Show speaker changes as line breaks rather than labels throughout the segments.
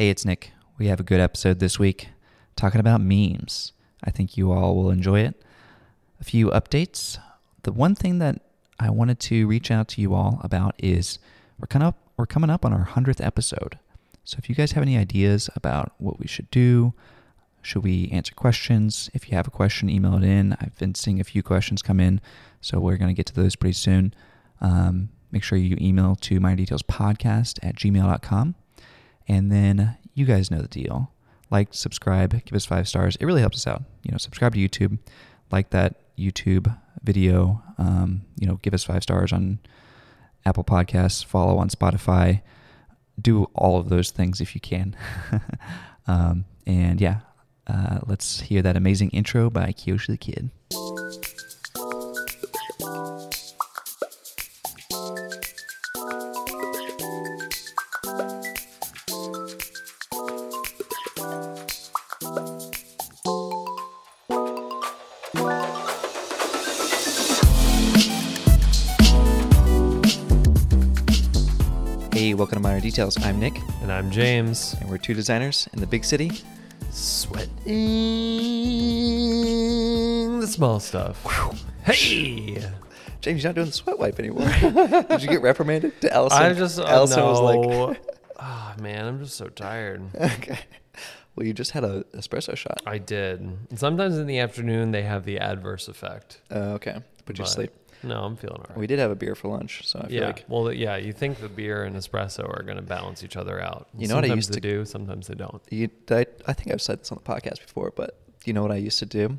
Hey, it's Nick. We have a good episode this week talking about memes. I think you all will enjoy it. A few updates. The one thing that I wanted to reach out to you all about is we're kind of we're coming up on our 100th episode. So if you guys have any ideas about what we should do, should we answer questions? If you have a question, email it in. I've been seeing a few questions come in, so we're going to get to those pretty soon. Um, make sure you email to minor details podcast at gmail.com. And then you guys know the deal. Like, subscribe, give us five stars. It really helps us out. You know, subscribe to YouTube, like that YouTube video. Um, you know, give us five stars on Apple Podcasts, follow on Spotify. Do all of those things if you can. um, and yeah, uh, let's hear that amazing intro by Kyoshi the Kid. Details. I'm Nick,
And I'm James.
and we're two designers in the big city.
Sweating the small stuff. Hey!
James, you're not doing the sweat wipe anymore. Did you get reprimanded to Allison?
I just, uh,
Allison was like,
oh, man, I'm just so tired.
okay. Well, you just had an espresso shot.
I did. And sometimes in the afternoon, they have the adverse effect.
Uh, okay. Put you to sleep.
No, I'm feeling all right.
We did have a beer for lunch, so I feel
yeah.
like
well, yeah, you think the beer and espresso are going to balance each other out.
You know what I used to-
do, sometimes they don't.
you. I, I think I've said this on the podcast before, but you know what I used to do?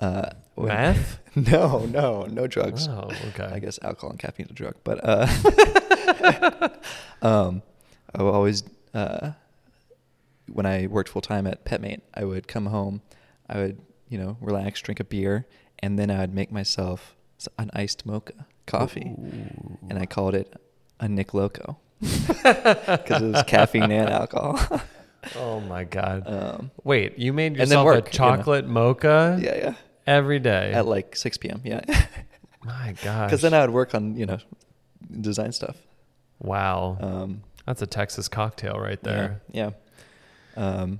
Uh, when-
Math?
no, no, no drugs.
Oh, okay.
I guess alcohol and caffeine is a drug, but uh, um, I would always uh, when I worked full time at Petmate, I would come home, I would you know relax, drink a beer, and then I would make myself an iced mocha coffee, and I called it a Nick Loco because it was caffeine and alcohol.
Oh, my God.
um,
Wait, you made yourself
work,
a
you know.
chocolate mocha
yeah, yeah,
every day?
at like 6 p.m. Yeah,
my God.
because then I would work on you know design stuff.
Wow.
Um,
That's a Texas cocktail right there.
Yeah. Yeah. Um,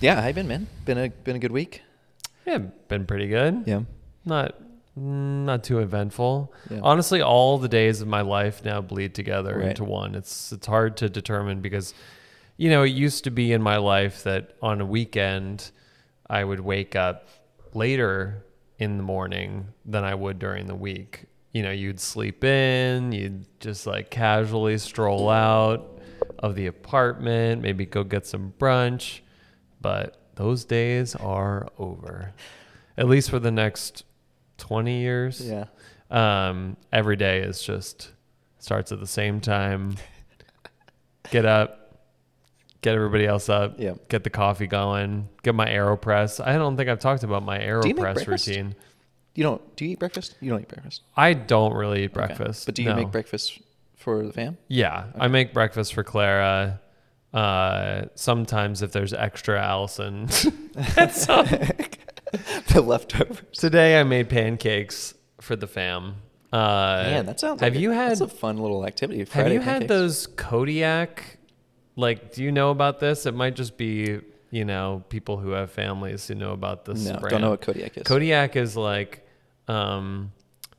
yeah. How you been, man? Been a been a good week.
Yeah, been pretty good.
Yeah.
Not Mm, not too eventful.
Yeah.
Honestly, all the days of my life now bleed together
Right.
into one. It's it's hard to determine because you know, it used to be in my life that on a weekend I would wake up later in the morning than I would during the week. You know, you'd sleep in, you'd just like casually stroll out of the apartment, maybe go get some brunch, but those days are over. At least for the next 20 years.
Yeah.
Um, every day is just starts at the same time. Get up, get everybody else up,
Yeah.
get the coffee going, get my AeroPress. I don't think I've talked about my AeroPress routine.
You don't? Do you eat breakfast? You don't eat breakfast.
I don't really eat
Okay.
breakfast.
But do you
no.
make breakfast for the fam?
Yeah, I make breakfast for Clara. Uh, sometimes if there's extra Allison. That's some-
the leftovers.
Today I made pancakes for the fam. Uh,
Man, that sounds.
Have
like
you
a,
had
That's a fun little activity.
Have
Friday
you had those Kodiak? Like, do you know about this? It might just be you know people who have families who know about this.
No,
brand.
don't know what Kodiak is.
Kodiak is like, um,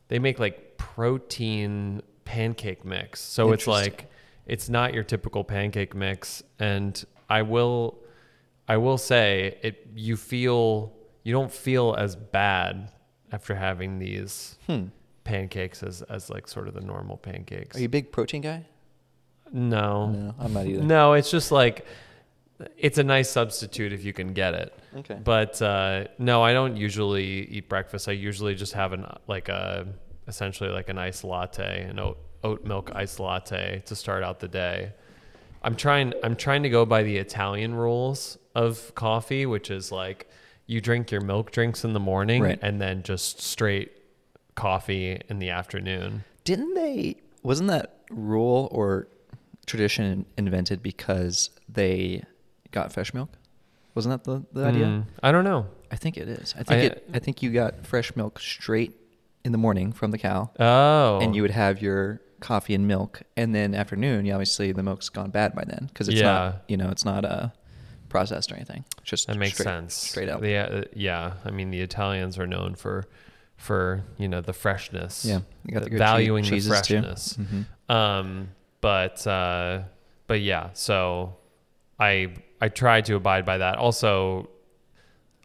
they make like protein pancake mix. So it's like it's not your typical pancake mix, and I will, I will say it. You feel you don't feel as bad after having these
Hmm.
pancakes as as like sort of the normal pancakes.
Are you a big protein guy?
No.
No, I'm not either.
No, it's just like it's a nice substitute if you can get it.
Okay.
But uh, no, I don't usually eat breakfast. I usually just have an like a essentially like an iced latte, an oat oat milk iced latte to start out the day. I'm trying I'm trying to go by the Italian rules of coffee, which is like you drink your milk drinks in the morning
Right.
and then just straight coffee in the afternoon.
Didn't they? Wasn't that rule or tradition invented because they got fresh milk? Wasn't that the, the idea?
Mm, I don't know.
I think it is. I think
I-
it. I think you got fresh milk straight in the morning from the cow,
Oh.
and you would have your coffee and milk, and then afternoon, you obviously the milk's gone bad by then because it's
Yeah.
not you know it's not uh, processed or anything. It's just
That makes
straight,
sense.
Straight up.
The, uh, yeah. I mean, the Italians are known for, for you know, the freshness.
Yeah, you got the good
valuing
che-
the freshness.
Mhm.
Um, but uh, but yeah. So I I try to abide by that. Also,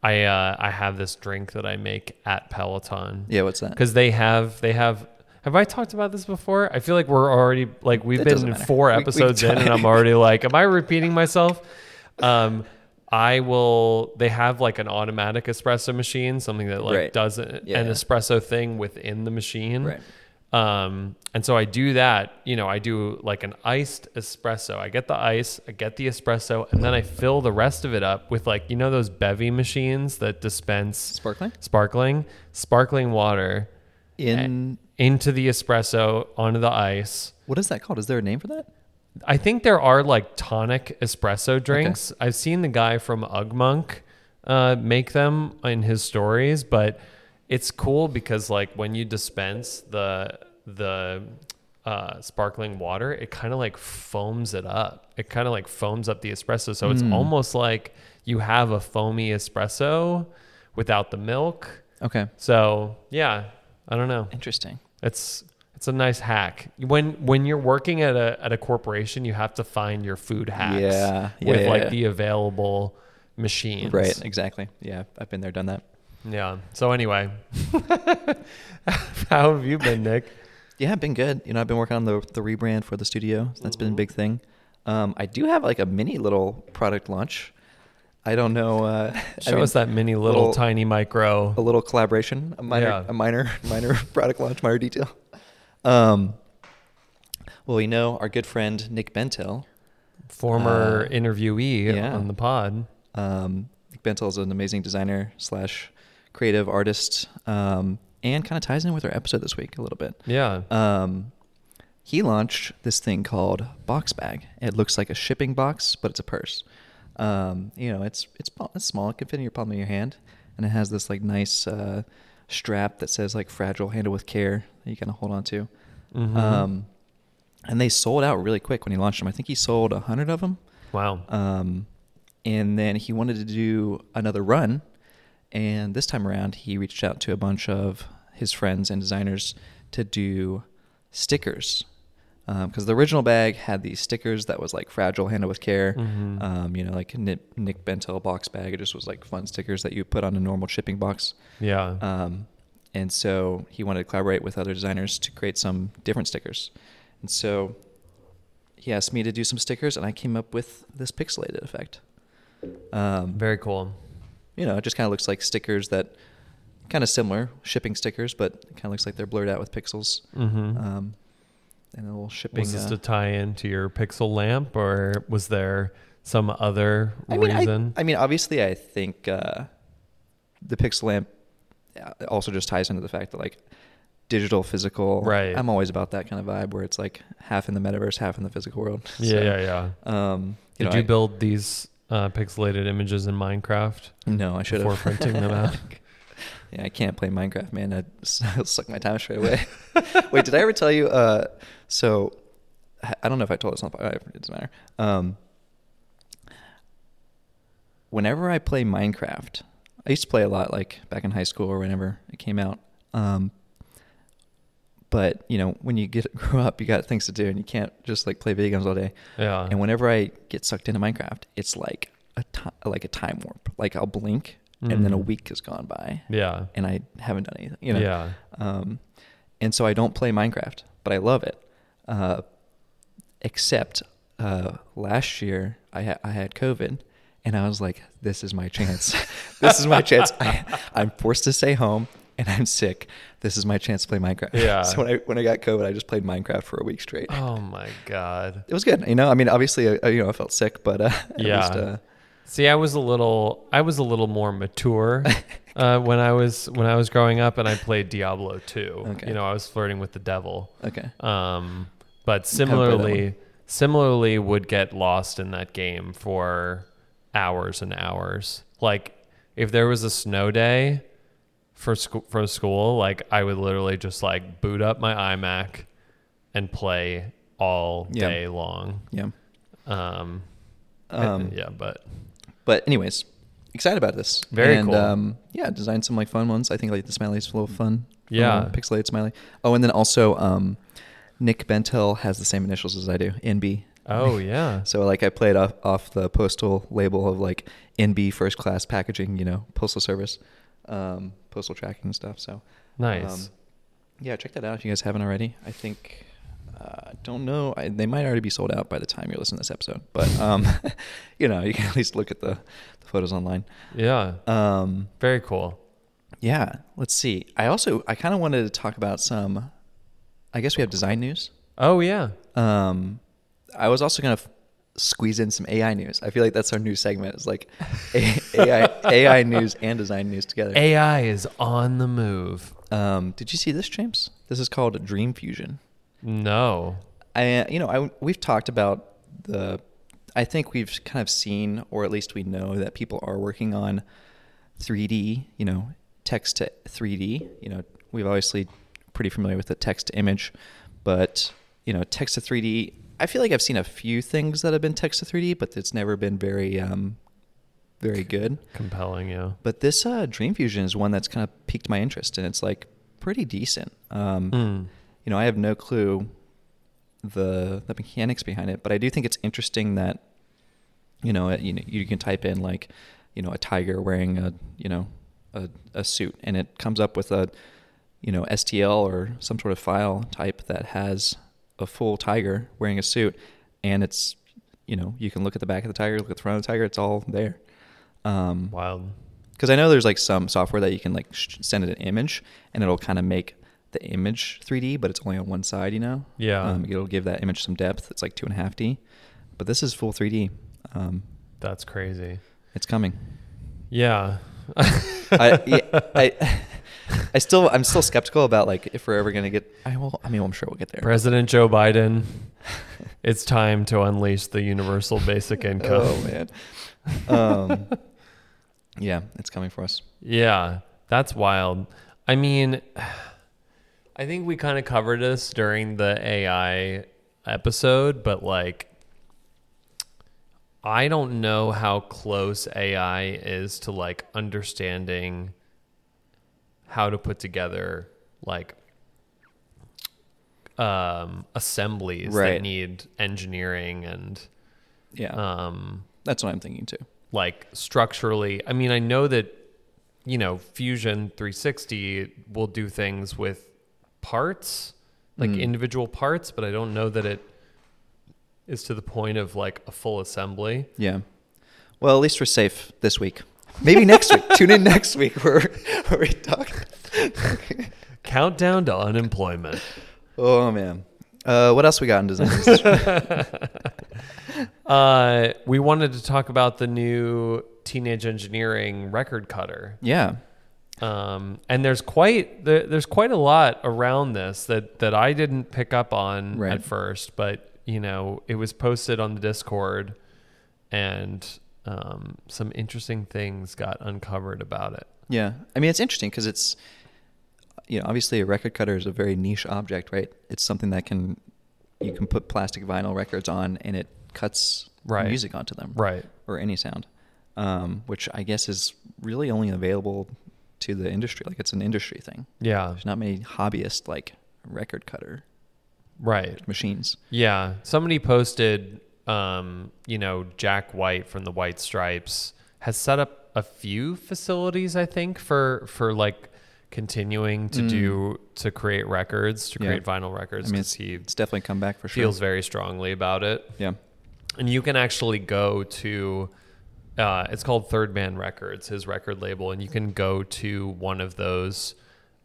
I uh, I have this drink that I make at Peloton
Yeah, what's that?
because they have they have. Have I talked about this before? I feel like we're already like we've
It
been four
We- we
episodes in, and. I'm already like, am I repeating myself? Um, I will. They have like an automatic espresso machine, something that like
Right.
does
Yeah,
an espresso thing within the machine.
Right.
Um, and so I do that, you know, I do like an iced espresso. I get the ice, I get the espresso, and then I fill the rest of it up with like, you know, those bevy machines that dispense
Sparkling
sparkling, sparkling water
in
into the espresso onto the ice.
what is that called? Is there a name for that?
I think there are like tonic espresso drinks. I've seen the guy from Ugmonk uh, make them in his stories, but it's cool because like when you dispense the the uh, sparkling water, it kind of like foams it up. It kind of like foams up the espresso, so it's
Mm.
almost like you have a foamy espresso without the milk.
Okay,
So yeah, I don't know.
interesting.
It's it's a nice hack. When when you're working at a at a corporation, you have to find your food hacks.
Yeah, yeah,
with
yeah,
like
yeah.
the available machines.
Right, exactly. Yeah, I've been there, done that.
Yeah. So anyway, how have you been, Nick?
Yeah, been good. You know, I've been working on the the rebrand for the studio. That's been a
Mhm.
big thing. Um, I do have like a mini little product launch. I don't know. Uh, I
Show
mean,
us that mini little,
little-
tiny micro.
a little collaboration, a minor,
Yeah.
a minor, minor product launch, minor detail. Um, well, we know our good friend Nick Bentel.
former
uh,
interviewee
yeah.
on the pod.
Um, Nick Bentel is an amazing designer slash creative artist, um, and kind of ties in with our episode this week a little bit.
Yeah.
Um, he launched this thing called Box Bag. It looks like a shipping box, but it's a purse. Um, you know, it's it's it's small. It can fit in your palm of your hand, and it has this like nice uh, strap that says like "fragile, handle with care" that you kind of hold on to.
Mhm.
Um, and they sold out really quick when he launched them. I think he sold a hundred of them.
wow.
Um, and then he wanted to do another run. And this time around, he reached out to a bunch of his friends and designers to do stickers. Because the original bag had these stickers that was like fragile, handle with care.
Mhm.
Um, you know, like Nick, Nick Bentel box bag. It just was like fun stickers that you put on a normal shipping box.
yeah.
Um, and so he wanted to collaborate with other designers to create some different stickers. And so he asked me to do some stickers, and I came up with this pixelated effect. Um,
Very cool.
you know, it just kind of looks like stickers that kind of similar shipping stickers, but it kind of looks like they're blurred out with pixels.
hmm
Um, and a little shipping.
was this
uh,
to tie into your pixel lamp, or was there some other
I mean, I-
reason?
I, mean, obviously, I think uh, the pixel lamp uh, also just ties into the fact that like digital, physical.
Right.
I'm always about that kind of vibe where it's like half in the metaverse, half in the physical world.
yeah,
So,
yeah, yeah.
Um, you
Did
know,
you
I-
build these uh, pixelated images in Minecraft?
No, I should
before
have
printing them out?
Yeah, I can't play Minecraft, man. I'd suck my time straight away. Wait, did I ever tell you? Uh, so I I don't know if I told this on the pod- It doesn't matter. Um, whenever I play Minecraft, I used to play a lot, like back in high school or whenever it came out. Um, but you know, when you get grow up, you got things to do, and you can't just like play video games all day.
Yeah.
And whenever I get sucked into Minecraft, it's like a ti- like a time warp. Like I'll blink, and then a
Mhm.
week has gone by,
yeah.
and I haven't done anything. You know.
Yeah.
Um, and so I don't play Minecraft, but I love it. Uh, except uh, last year I ha- I had COVID, and I was like, "This is my chance. this is my chance. I, I'm forced to stay home, and I'm sick. This is my chance to play Minecraft."
Yeah.
so when I when I got COVID, I just played Minecraft for a week straight.
Oh my god.
It was good. You know, I mean, obviously, uh, you know, I felt sick, but uh, at
Yeah.
least, uh,
See, I was a little, I was a little more mature uh, when I was when I was growing up, and I played Diablo 2.
Okay.
You know, I was flirting with the devil.
okay.
Um, but
Haven't played that
similarly, similarly would get lost in that game for hours and hours. Like if there was a snow day for school for school, like I would literally just like boot up my iMac, and play all
Yeah.
day long.
Yeah.
Um,
Um,
yeah, but
But anyways, excited about this.
Very
and,
cool.
Um, yeah, designed some like fun ones. I think like the smiley's a little fun.
Yeah.
little pixelated smiley. Oh, and then also um, Nick Bentel has the same initials as I do, NB.
oh yeah,
So like I played off, off the postal label of like NB first class packaging, you know, postal service, um, postal tracking and stuff. So
nice.
um, yeah, check that out if you guys haven't already. I think uh, don't know. I, they might already be sold out by the time you're listening to this episode, but um, you know, you can at least look at the, the photos online.
yeah,
Um,
very cool.
yeah, let's see. I also I kind of wanted to talk about some. I guess we have design news.
Oh yeah,
Um, I was also gonna f- squeeze in some AI news. I feel like that's our new segment. It's like A- AI AI news and design news together.
AI is on the move.
Um, did you see this, James? This is called Dream Fusion.
No.
I you know I we've talked about the. I think we've kind of seen, or at least we know that people are working on 3D. You know, text to 3D. You know, we've obviously pretty familiar with the text to image, but you know, text to 3D. I feel like I've seen a few things that have been text to 3D, but it's never been very, um, very good.
Compelling, yeah.
But this uh, Dream Fusion is one that's kind of piqued my interest, and it's like pretty decent. Um,
Mm.
You know, I have no clue the the mechanics behind it, but I do think it's interesting that you know you know you can type in like you know a tiger wearing a you know a, a suit, and it comes up with a you know STL or some sort of file type that has a full tiger wearing a suit, and it's you know you can look at the back of the tiger, look at the front of the tiger, it's all there. Um,
Wild.
because I know there's like some software that you can like sh- send it an image and it'll kind of make the image 3D, but it's only on one side, you know.
Yeah.
Um, it'll give that image some depth. It's like two and a half D, but this is full 3D. Um,
That's crazy.
it's coming.
Yeah.
I, yeah, I, I still, I'm still skeptical about like if we're ever gonna get. I will. I mean, I'm sure we'll get there.
President Joe Biden, it's time to unleash the universal basic income.
Oh man. Um, yeah, it's coming for us.
Yeah, that's wild. I mean, I think we kind of covered this during the AI episode, but like, I don't know how close AI is to like understanding how to put together like um assemblies that need engineering and
Yeah,
um
that's what I'm thinking too.
like structurally i mean i know that you know fusion 360 will do things with parts like
Mm.
individual parts but i don't know that it is to the point of like a full assembly
Yeah. Well, at least we're safe this week. Maybe next week. Tune in next week where, where we talk.
countdown to unemployment
oh man. Uh, what else we got in design?
uh we wanted to talk about the new teenage engineering record cutter
yeah.
Um, and there's quite there, there's quite a lot around this that that I didn't pick up on
Right.
at first, but you know it was posted on the Discord, and um, some interesting things got uncovered about it.
Yeah. I mean, it's interesting because it's, you know, obviously a record cutter is a very niche object, right? It's something that can, you can put plastic vinyl records on and it cuts
Right.
music onto them.
Right.
Or any sound, um, which I guess is really only available to the industry. Like it's an industry thing.
Yeah.
There's not many hobbyist like record cutter
Right.
machines.
Yeah. Somebody posted, um, you know, Jack White from the White Stripes has set up a few facilities, I think, for for like continuing to
Mm.
do to create records, to
Yeah.
create vinyl records.
I mean,
'cause he
It's definitely come back for sure.
feels very strongly about it.
yeah.
And you can actually go to, uh, it's called Third Man Records, his record label, and you can go to one of those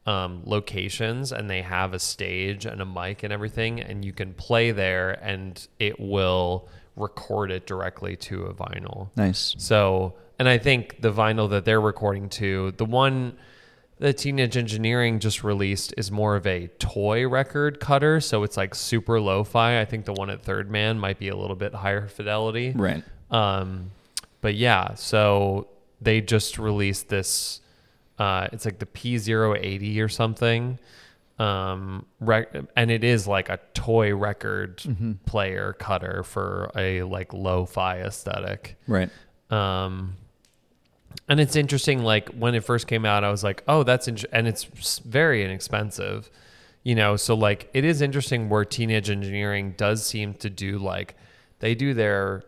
um, locations and they have a stage and a mic and everything, and you can play there and it will record it directly to a vinyl.
Nice.
So, and I think the vinyl that they're recording to, the one that Teenage Engineering just released is more of a toy record cutter. So it's like super lo fi. I think the one at Third Man might be a little bit higher fidelity.
Right.
Um, but yeah, so they just released this. Uh, it's like the PO-80 or something. um rec- and it is like a toy record
Mm-hmm.
player cutter for a like lo-fi aesthetic
Right.
um and it's interesting like when it first came out i was like oh that's int-, and it's very inexpensive you know so like it is interesting where teenage engineering does seem to do like they do their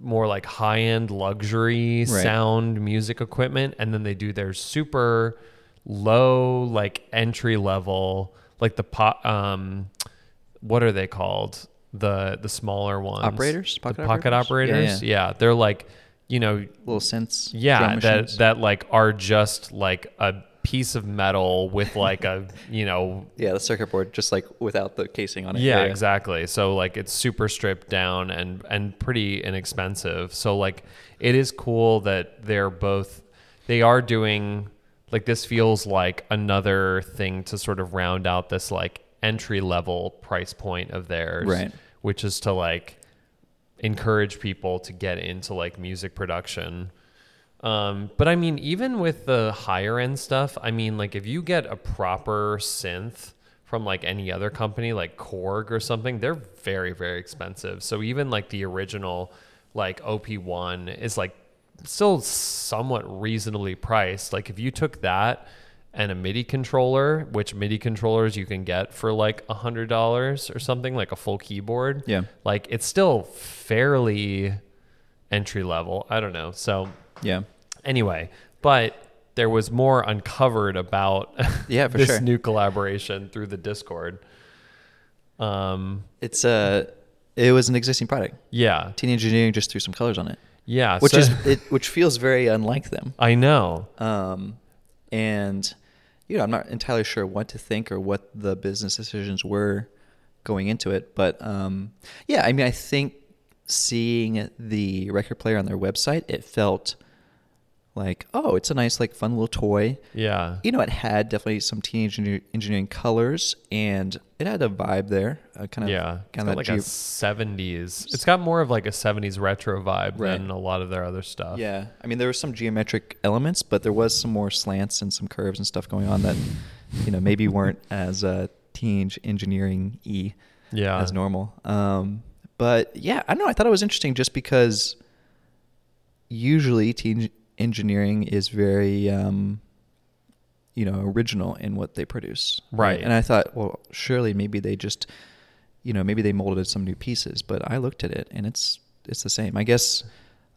more like high-end luxury
Right.
sound music equipment and then they do their super low like entry level like the pot um what are they called the the smaller ones
Operators?
the
Pocket
pocket
operators? Yeah,
operators yeah, they're like you know
Little synths.
yeah that
machines.
that like are just like a piece of metal with like a you know
Yeah, the circuit board, just like without the casing on it.
yeah, exactly so like it's super stripped down and and pretty inexpensive so like it is cool that they're both they are doing like this feels like another thing to sort of round out this like entry level price point of theirs
Right.
which is to like encourage people to get into like music production um, but I mean, even with the higher end stuff, I mean, like if you get a proper synth from like any other company, like Korg or something, they're very, very expensive. So even like the original, like OP1 is like still somewhat reasonably priced. Like if you took that and a MIDI controller, which MIDI controllers you can get for like a hundred dollars or something, like a full keyboard.
Yeah.
Like it's still fairly entry level. I don't know. So
Yeah.
anyway, but there was more uncovered about
Yeah, for
this
sure.
new collaboration through the Discord. Um,
It's uh it was an existing product.
yeah,
Teenage Engineering just threw some colors on it,
yeah,
which
so-
is it, which feels very unlike them.
I know.
Um, and you know, I'm not entirely sure what to think or what the business decisions were going into it, but um, yeah, I mean, I think seeing the record player on their website, it felt like, oh, it's a nice, like, fun little toy.
Yeah,
You know, it had definitely some teenage engineering colors, and it had a vibe there, uh, kind of,
yeah.
Kind of
like a '70s. It's got more of like a '70s retro vibe
Right.
than a lot of their other stuff.
Yeah, I mean there were some geometric elements, but there was some more slants and some curves and stuff going on that, you know, maybe weren't as uh, teenage engineering y
yeah,
as normal. Um, but yeah, I don't know. I thought it was interesting just because usually teen engineering is very, um, you know, original in what they produce.
Right.
And I thought, well, surely maybe they just, you know, maybe they molded some new pieces. But I looked at it and it's it's the same. I guess.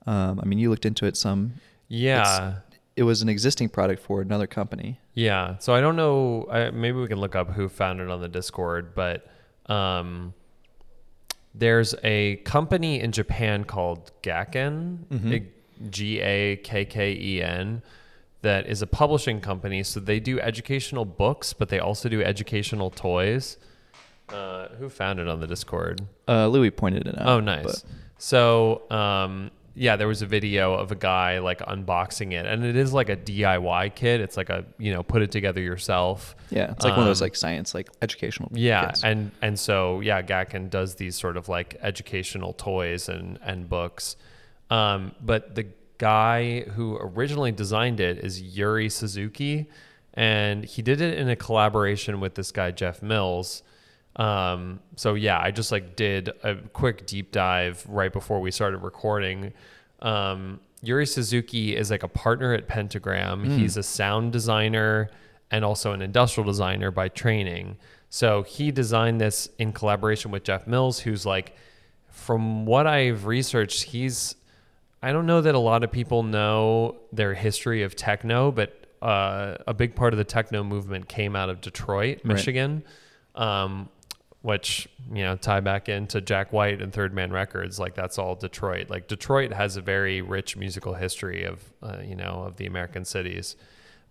Um, I mean, you looked into it some.
yeah.
It was an existing product for another company.
Yeah. So I don't know. I, maybe we can look up who found it on the Discord, but um, there's a company in Japan called Gakken,
Mhm.
G A K K E N, that is a publishing company. So they do educational books, but they also do educational toys. Uh, who found it on the Discord?
Uh, Louis pointed it out.
Oh, nice.
but-
So, um, yeah, there was a video of a guy like unboxing it, and it is like a DIY kit. It's like a you know put it together yourself.
yeah, it's like one of those
Um,
like science, like educational.
Yeah,
kits.
and and so yeah, Gakken does these sort of like educational toys and and books. Um, but the guy who originally designed it is Yuri Suzuki, and he did it in a collaboration with this guy Jeff Mills. Um, so yeah, I just like did a quick deep dive right before we started recording. Um, Yuri Suzuki is like a partner at Pentagram. He's a sound designer and also an industrial designer by training. So he designed this in collaboration with Jeff Mills, who's like, from what I've researched, he's I don't know that a lot of people know their history of techno, but uh, a big part of the techno movement came out of Detroit,
Right.
Michigan, um, which you know tie back into Jack White and Third Man Records. Like that's all Detroit. Like Detroit has a very rich musical history of uh, you know of the American cities,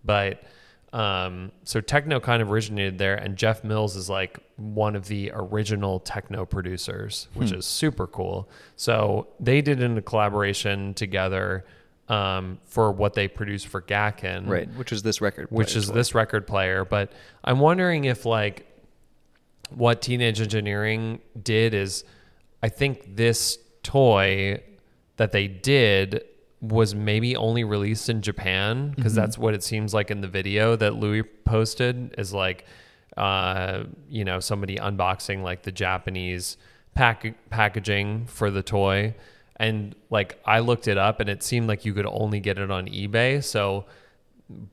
but um, so techno kind of originated there, and Jeff Mills is like one of the original techno producers, which
Hmm.
is super cool. So they did in a collaboration together um, for what they produced for Gakken,
right, which is this record,
Which is this record player. But I'm wondering if like what Teenage Engineering did is, I think this toy that they did was maybe only released in Japan because
Mhm.
that's what it seems like in the video that Louis posted is like uh, you know, somebody unboxing like the Japanese pack- packaging for the toy. And like I looked it up and it seemed like you could only get it on eBay. So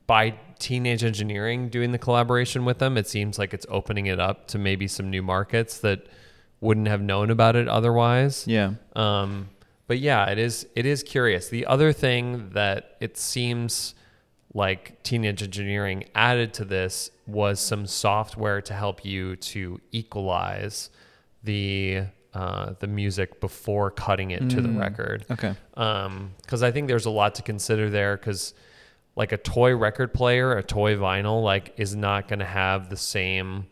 by Teenage Engineering doing the collaboration with them, it seems like it's opening it up to maybe some new markets that wouldn't have known about it otherwise.
Yeah.
Um, but yeah, it is it is curious. The other thing that it seems like Teenage Engineering added to this was some software to help you to equalize the uh, the music before cutting it to the
Mm.
record.
Okay.
Because I think there's a lot to consider there. Because like a toy record player, a toy vinyl, like is not going to have the same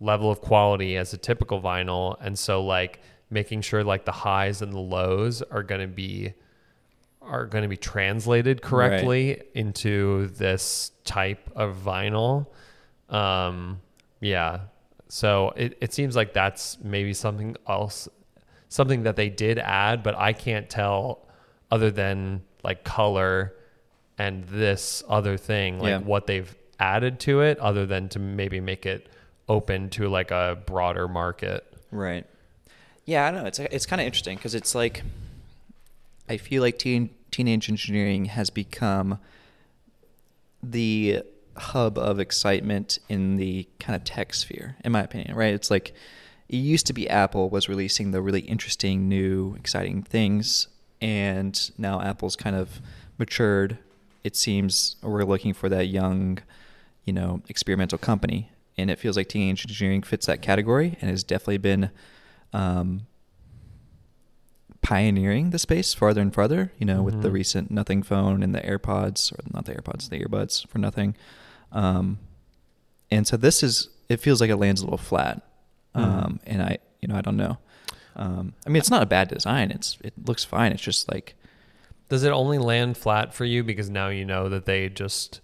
level of quality as a typical vinyl, and so like making sure like the highs and the lows are going to be are going to be translated correctly into this type of vinyl. Um, yeah. So it, it seems like that's maybe something else, something that they did add, but I can't tell other than like color and this other thing, like
Yeah.
what they've added to it, other than to maybe make it open to like a broader market.
Right. Yeah, I don't know. It's it's kind of interesting because it's like I feel like teen, teenage engineering has become the hub of excitement in the kind of tech sphere, in my opinion. Right? It's like it used to be Apple was releasing the really interesting, new, exciting things, and now Apple's kind of matured. It seems we're looking for that young, you know, experimental company, and it feels like teenage engineering fits that category and has definitely been um, pioneering the space farther and farther. You know, with the
Mhm.
recent Nothing phone and the AirPods, or not the AirPods, the earbuds for Nothing. Um, and so this is it feels like it lands a little flat. Um,
Mhm.
and I, you know, I don't know. Um, I mean, it's not a bad design. It's it looks fine. It's just like
Does it only land flat for you because now you know that they just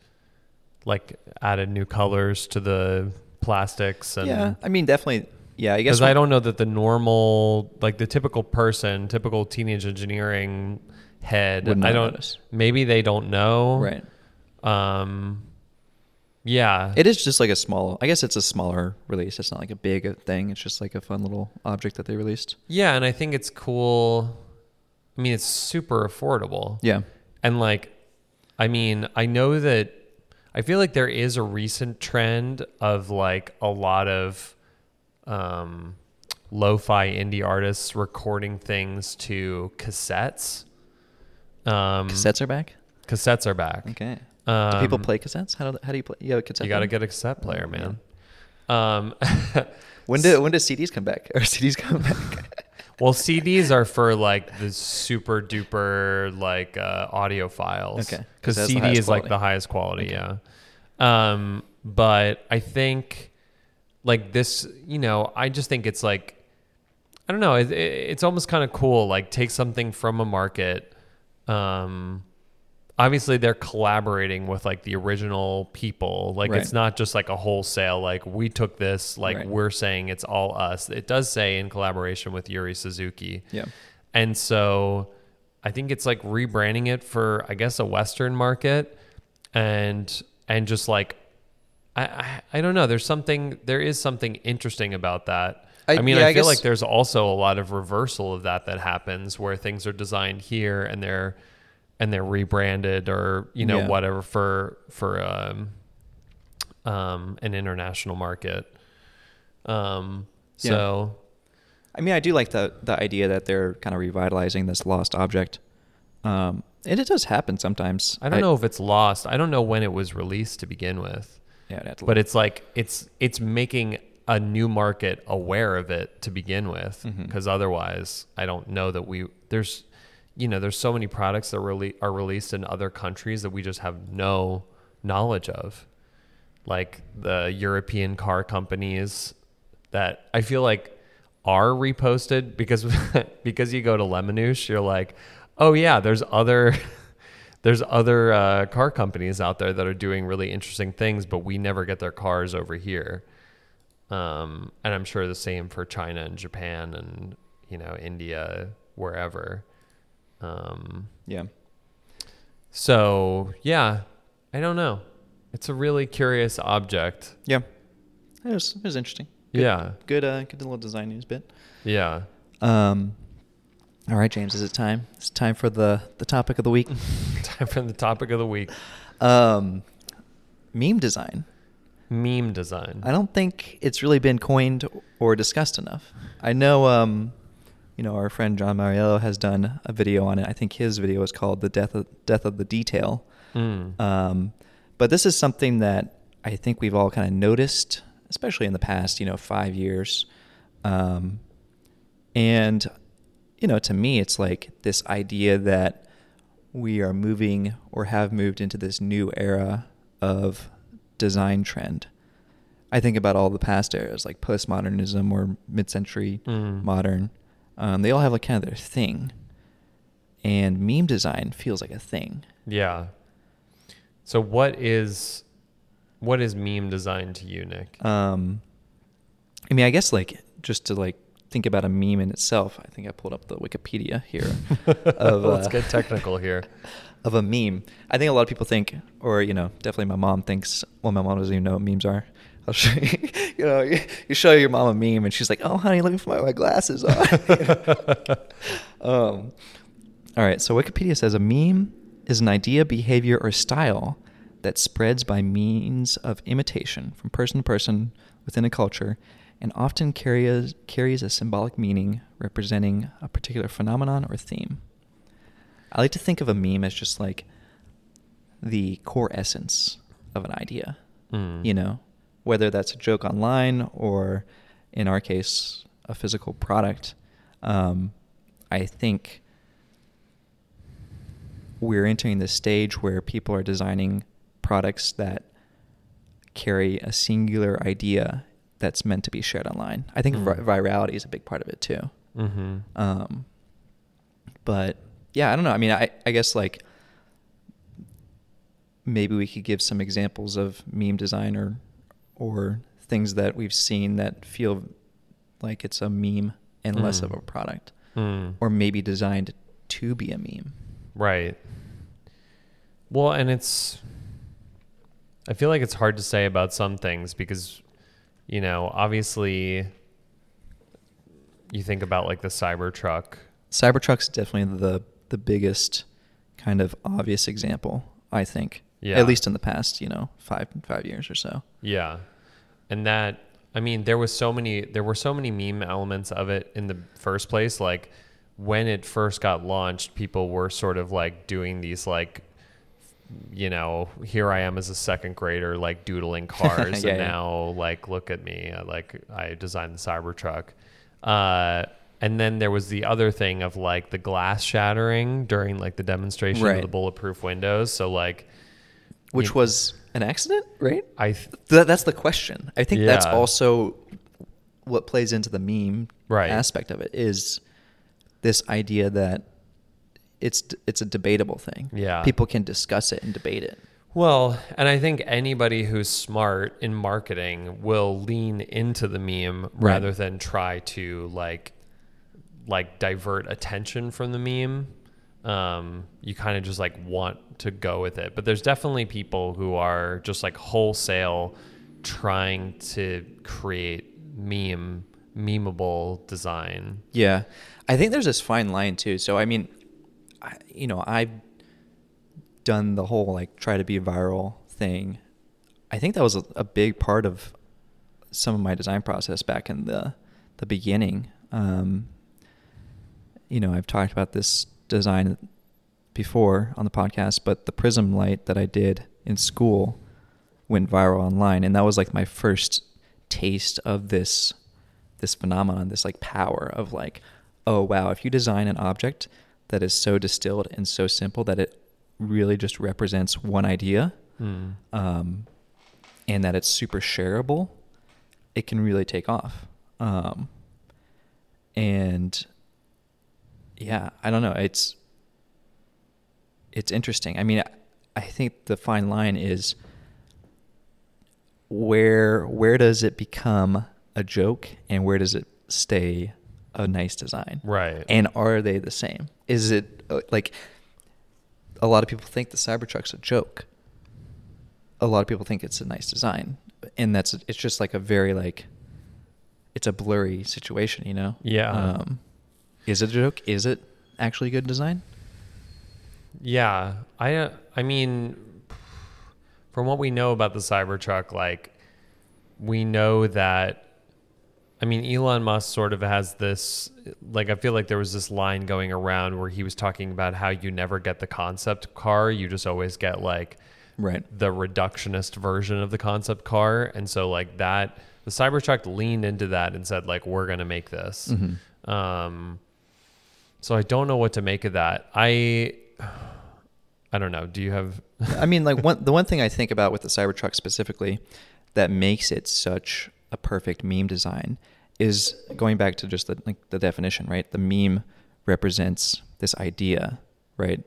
like added new colors to the plastics and
yeah. I mean, definitely. Yeah, I guess
because I don't know that the normal like the typical person, typical teenage engineering head, I don't
notice.
maybe they don't know.
right.
Um yeah.
It is just like a small. I guess it's a smaller release. It's not like a big thing. It's just like a fun little object that they released.
yeah, and I think it's cool. I mean, it's super affordable.
Yeah.
And like, I mean, I know that I feel like there is a recent trend of like a lot of um, lo-fi indie artists recording things to cassettes. Um,
Cassettes are back.
Cassettes are back.
Okay.
Um,
do people play cassettes? How do how do you play? You have a cassette.
You got to get a cassette player, man. Um,
When do when do CDs come back? Or CDs come back?
Well, CDs are for like the super duper like uh, audiophiles.
Okay, 'cause
Because CD is like the highest quality. Yeah. Um, but I think like this, you know, I just think it's like, I don't know. It, it, it's almost kind of cool. Like take something from a market. Um, obviously they're collaborating with like the original people. Like
Right.
it's not just like a wholesale, like we took this, like
Right.
we're saying it's all us. It does say in collaboration with Yuri Suzuki.
yeah.
And so I think it's like rebranding it for I guess a Western market and and just like I, I, I don't know. There's something there is something interesting about that. I,
I-
mean,
yeah,
I,
I
feel like there's also a lot of reversal of that that happens where things are designed here and they're and they're rebranded or you know
Yeah.
whatever for for um, um, an international market. Um,
Yeah.
so
I mean, I do like the the idea that they're kind of revitalizing this lost object. Um, and it does happen sometimes.
I don't know if it's lost. I don't know when it was released to begin with.
Yeah, I'd have to
but
look.
it's like it's it's making a new market aware of it to begin with because otherwise i don't know that we there's you know there's so many products that really are released in other countries that we just have no knowledge of like the european car companies that i feel like are reposted because because you go to lemonoosh you're like oh yeah there's other there's other uh, car companies out there that are doing really interesting things, but we never get their cars over here. Um, and I'm sure the same for China and Japan and you know India, wherever. Um,
yeah.
so yeah, I don't know. It's a really curious object.
Yeah. it was it was interesting. Good,
Yeah.
good uh, good little design news bit.
Yeah.
Um, all right, James, is it time? It's time for the the topic of the week.
Time for the topic of the week.
um, meme design.
Meme design.
I don't think it's really been coined or discussed enough. I know, um, you know, our friend John Mariello has done a video on it. I think his video is called "The Death of Death of the Detail."
Mm.
Um, but this is something that I think we've all kind of noticed, especially in the past, you know, five years. Um, and, you know, to me, it's like this idea that we are moving or have moved into this new era of design trend. I think about all the past eras, like postmodernism or mid-century
Mm.
modern. Um, they all have like kind of their thing, and meme design feels like a thing.
Yeah. So what is what is meme design to you, Nick?
Um, I mean, I guess like just to like think about a meme in itself. I think I pulled up the Wikipedia here of
Let's
uh,
get technical here.
of a meme. I think a lot of people think, or you know, definitely my mom thinks. Well, my mom doesn't even know what memes are. I'll show you. You know, you, you show your mom a meme, and she's like, "Oh, honey, let me put my, my glasses on." um, all right. So Wikipedia says a meme is an idea, behavior, or style that spreads by means of imitation from person to person within a culture, and often carries carries a symbolic meaning representing a particular phenomenon or theme. I like to think of a meme as just like the core essence of an idea.
Mm.
You know, whether that's a joke online or, in our case, a physical product. Um, I think we're entering this stage where people are designing products that carry a singular idea that's meant to be shared online. I think
Mm.
vi- virality is a big part of it too.
Mm-hmm.
Um, but yeah, I don't know. I mean, I, I guess like maybe we could give some examples of meme design or or things that we've seen that feel like it's a meme and less of
Mm.
a product,
Mm.
or maybe designed to be a meme.
Right. Well, and it's I feel like it's hard to say about some things because you know, obviously you think about like the Cybertruck.
Cybertruck's definitely the the biggest kind of obvious example, I think.
Yeah.
At least in the past, you know, five five years or so.
Yeah. And that I mean, there was so many there were so many meme elements of it in the first place like when it first got launched, people were sort of like doing these like you know, here I am as a second grader, like doodling cars,
Yeah,
and
yeah.
now like look at me, like I designed the Cybertruck. Uh, and then there was the other thing of like the glass shattering during like the demonstration
Right.
of the bulletproof windows. So like,
Which
You-
was an accident, right?
I th-
That, that's the question. I think that's
Yeah.
also what plays into the meme
Right.
aspect of it is this idea that it's it's a debatable thing.
Yeah.
people can discuss it and debate it.
Well, and I think anybody who's smart in marketing will lean into the meme rather than try to like like divert attention from the meme. Um, you kind of just like want to go with it. But there's definitely people who are just like wholesale trying to create meme memeable design.
Yeah, I think there's this fine line too. So I mean, I, you know, I've done the whole like try to be viral thing. I think that was a, a big part of some of my design process back in the the beginning. Um, you know, I've talked about this design before on the podcast, but the prism light that I did in school went viral online, and that was like my first taste of this this phenomenon, this like power of like, oh wow, if you design an object that is so distilled and so simple that it really just represents one idea,
Hmm.
um, and that it's super shareable, it can really take off. Um, and yeah, I don't know. It's it's interesting. I mean, I, think the fine line is where where does it become a joke and where does it stay a nice design?
Right.
And are they the same? Is it uh, like a lot of people think the Cybertruck's a joke. A lot of people think it's a nice design. and that's it's just like a very like it's a blurry situation, you know.
Yeah.
Um, is it a joke? Is it actually good design?
Yeah, I uh, I mean, from what we know about the Cybertruck, like we know that. I mean, Elon Musk sort of has this. Like, I feel like there was this line going around where he was talking about how you never get the concept car; you just always get like
Right.
the reductionist version of the concept car, and so like that, the Cybertruck leaned into that and said like, "We're gonna make this."
Mm-hmm.
Um, so I don't know what to make of that. I I don't know. Do you have?
I mean, like one the one thing I think about with the Cybertruck specifically that makes it such a perfect meme design is going back to just the like the definition, right? The meme represents this idea, right?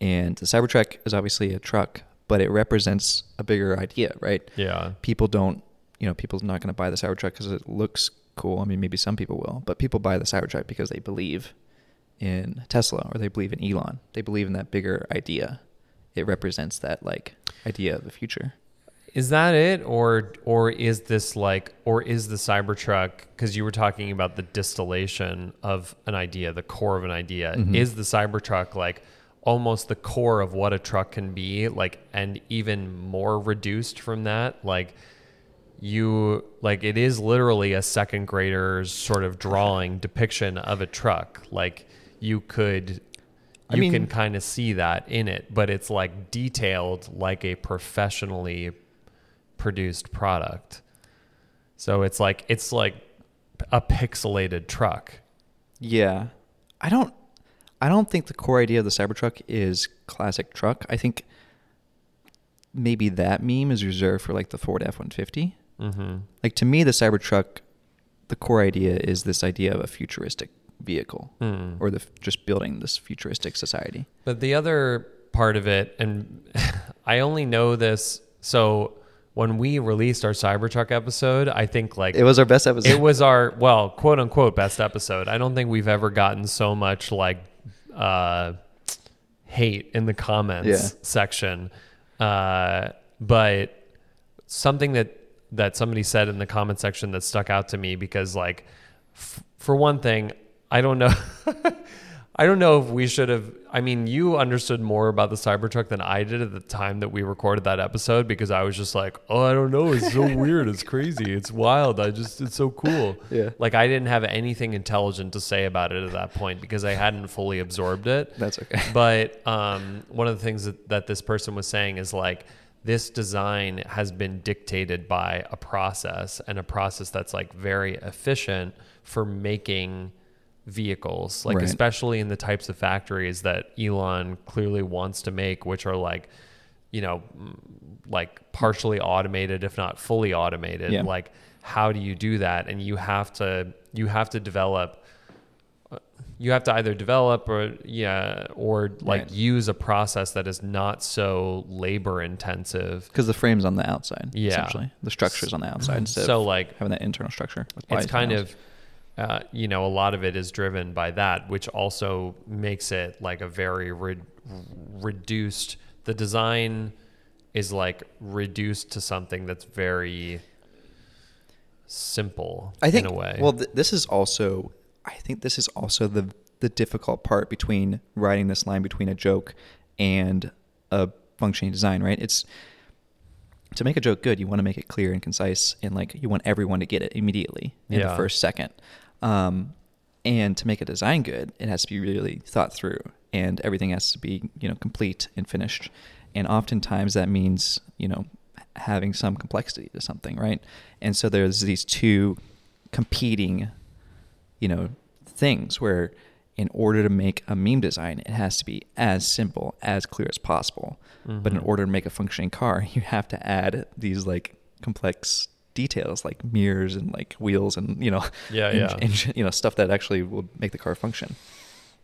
And the Cybertruck is obviously a truck, but it represents a bigger idea, right?
Yeah.
People don't, you know, people's not going to buy the Cybertruck because it looks cool. I mean, maybe some people will, but people buy the Cybertruck because they believe in Tesla or they believe in Elon. They believe in that bigger idea. It represents that like idea of the future.
Is that it, or or is this like, or is the Cybertruck? Because you were talking about the distillation of an idea, the core of an idea.
Mhm.
Is the Cybertruck like almost the core of what a truck can be, like, and even more reduced from that, like? You like it is literally a second grader's sort of drawing depiction of a truck. Like you could
I
you
mean-
can kind of see that in it, but it's like detailed like a professionally produced product. So it's like it's like a pixelated truck.
Yeah. I don't I don't think the core idea of the Cybertruck is classic truck. I think maybe that meme is reserved for like the Ford F150.
Mm-hmm.
Like to me the Cybertruck the core idea is this idea of a futuristic vehicle
Hmm.
or the just building this futuristic society.
But the other part of it, and I only know this, so when we released our Cybertruck episode, I think like
It was our best episode.
it was our well quote unquote best episode i don't think we've ever gotten so much like uh hate in the comments
Yeah.
section uh but something that that somebody said in the comment section that stuck out to me because like f- for one thing i don't know I don't know if we should have. I mean, you understood more about the Cybertruck than I did at the time that we recorded that episode because I was just like, oh, I don't know. It's so weird. It's crazy. It's wild. I just, it's so cool.
Yeah.
Like, I didn't have anything intelligent to say about it at that point because I hadn't fully absorbed it.
That's okay.
But um, one of the things that, that this person was saying is like, this design has been dictated by a process and a process that's like very efficient for making vehicles like
Right.
especially in the types of factories that Elon clearly wants to make which are like you know like partially automated if not fully automated
Yeah.
like how do you do that and you have to you have to develop uh, you have to either develop or yeah or like
Right.
use a process that is not so labor intensive
Because the frame's on the outside,
Yeah.
essentially. The structure's on the outside instead
so
of
like
having that internal structure.
it's kind of uh, you know a lot of it is driven by that which also makes it like a very re- reduced the design is like reduced to something that's very simple
I think
in a way
Well, th- this is also I think this is also the the difficult part between writing this line between a joke and a functioning design, right? It's to make a joke good, you want to make it clear and concise and like you want everyone to get it immediately in
Yeah.
the first second. Um, and to make a design good, it has to be really thought through and everything has to be, you know, complete and finished. And oftentimes that means, you know, having some complexity to something, right? And so there's these two competing, you know, things where in order to make a meme design, it has to be as simple, as clear as possible. But in
Mhm.
order to make a functioning car, you have to add these like complex details like mirrors and like wheels and you know
Yeah, yeah.
you know stuff that actually will make the car function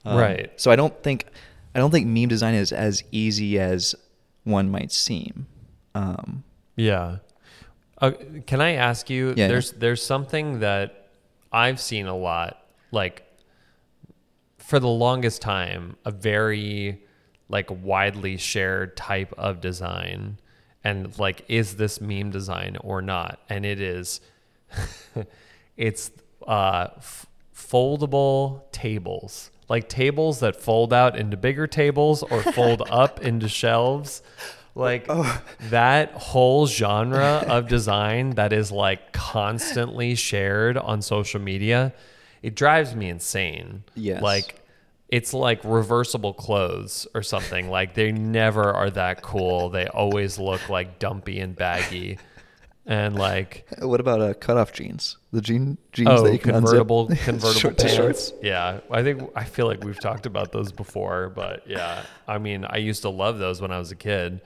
Um,
Right.
so i don't think i don't think meme design is as easy as one might seem um
Yeah. Uh, can I ask you?
Yeah,
there's there's something that I've seen a lot, like for the longest time, a very like widely shared type of design, and like is this meme design or not? And it is it's uh f- foldable tables. Like tables that fold out into bigger tables or fold up into shelves. Like
Oh.
that whole genre of design that is like constantly shared on social media, it drives me insane.
Yes.
Like it's like reversible clothes or something. like they never are that cool. They always look like dumpy and baggy. And like
What about uh, cutoff jeans? The jean jeans
oh,
that you can
convertible
unzip.
convertible
Short
pants.
shorts.
Yeah, I think I feel like we've talked about those before, but yeah, I mean, I used to love those when I was a kid.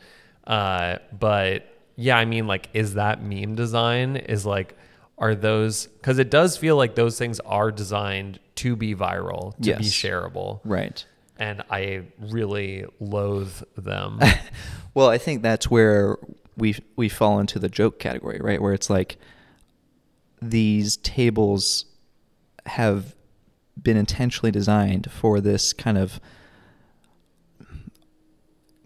Uh, but yeah, I mean, like, is that meme design? Is like, are those because it does feel like those things are designed to be viral, to be shareable,
Right.
and I really loathe them.
Well, I think that's where we we fall into the joke category, right? Where it's like these tables have been intentionally designed for this kind of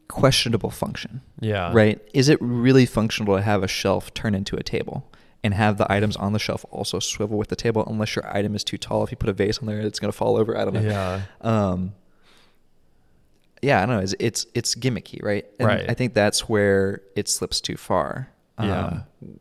questionable function.
yeah,
Right? Is it really functional to have a shelf turn into a table and have the items on the shelf also swivel with the table unless your item is too tall? If you put a vase on there, it's going to fall over. I don't know.
Yeah.
Um, yeah, I don't know. It's it's, it's gimmicky, right? And
Right.
I think that's where it slips too far.
Yeah.
Um,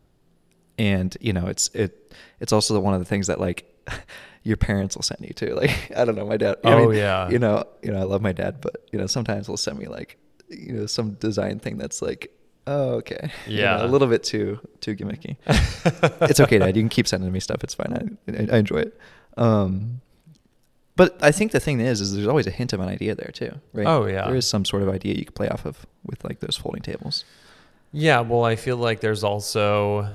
and you know, it's it it's also one of the things that like your parents will send you to. Like I don't know, my dad. I
Oh,
mean,
yeah.
You know, you know, I love my dad, but you know, sometimes he'll send me like you know some design thing that's like. Oh, okay. You know,
Yeah.
a little bit too too gimmicky. it's okay, Dad. You can keep sending me stuff. It's fine. I, I, I enjoy it. Um, but I think the thing is, is there's always a hint of an idea there too, right?
Oh, yeah.
There is some sort of idea you could play off of with like those folding tables.
Yeah, well, I feel like there's also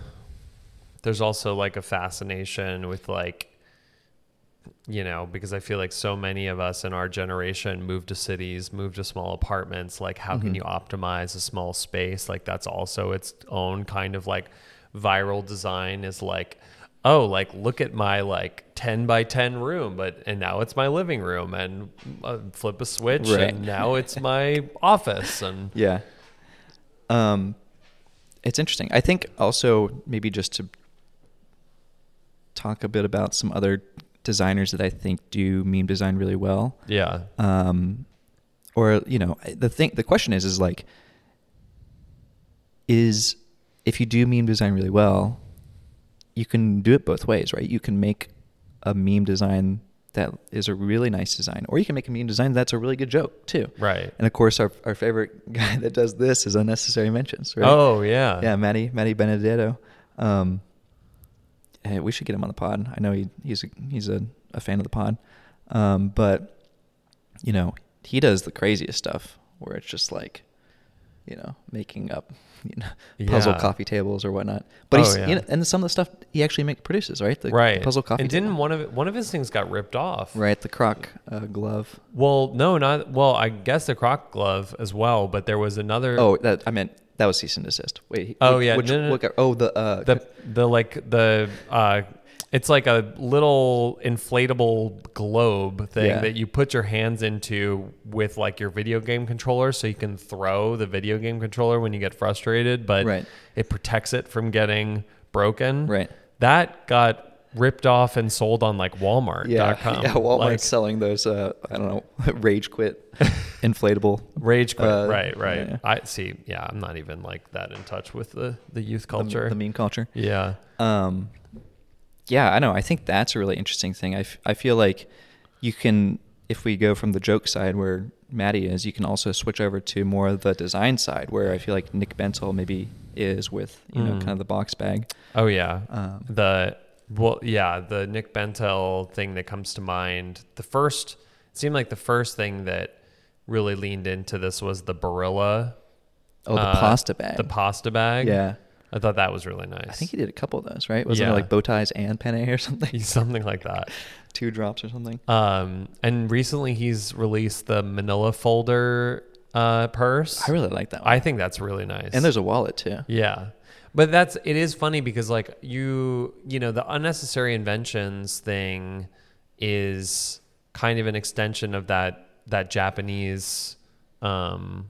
there's also like a fascination with like you know, because I feel like so many of us in our generation moved to cities, moved to small apartments, like how can
Mhm.
you optimize a small space? Like that's also its own kind of like viral design is like oh, like look at my like 10 by 10 room, but and now it's my living room and uh, flip a switch
Right.
and now it's my office and
Yeah. Um, it's interesting. I think also maybe just to talk a bit about some other designers that I think do meme design really well.
yeah.
um, or you know the thing the question is is like is if you do meme design really well you can do it both ways right you can make a meme design that is a really nice design or you can make a meme design that's a really good joke too
Right.
and of course our, our favorite guy that does this is unnecessary inventions right
Oh, yeah.
yeah Matty Matty Benedetto um hey, we should get him on the pod I know he he's a, he's a, a fan of the pod um but you know he does the craziest stuff where it's just like you know making up you know puzzle
Yeah.
coffee tables or whatnot but
Oh,
he's
yeah.
you know, and some of the stuff he actually make produces right the
right.
puzzle coffee
And didn't one of one of his things got ripped off?
right the croc uh, glove
Well, no, not well. I guess the croc glove as well, but there was another.
oh that I meant that was cease and desist wait
Oh,
which-
yeah,
which,
no, no,
what oh the uh
the the like the uh, it's like a little inflatable globe thing
Yeah.
that you put your hands into with like your video game controller, so you can throw the video game controller when you get frustrated, but
Right.
it protects it from getting broken.
Right.
That got ripped off and sold on like Walmart.com.
Yeah, yeah. Walmart's
Like,
selling those. Uh, I don't know, rage quit, inflatable.
Rage quit.
Uh,
right, right.
yeah.
I see. Yeah, I'm not even like that in touch with the the youth
the-
culture.
the, meme culture.
yeah.
Um, yeah, I know. I think that's a really interesting thing. I, f- I feel like you can, if we go from the joke side where Matty is, you can also switch over to more of the design side where I feel like Nick Bentel maybe is with you know
Mm.
kind of the box bag.
Oh yeah.
Um,
the well, yeah, the Nick Bentel thing that comes to mind. The first it seemed like the first thing that really leaned into this was the Barilla.
Oh, the
uh,
pasta bag.
The pasta bag.
Yeah,
I thought that was really nice.
I think he did a couple of those, right? Wasn't
Yeah.
it like bow ties and penne or something?
something like that.
Two drops or something.
Um, and recently he's released the Manila folder uh, purse.
I really like that one.
I think that's really nice.
and there's a wallet too.
Yeah. But that's it is funny because like you you know the unnecessary inventions thing is kind of an extension of that that Japanese um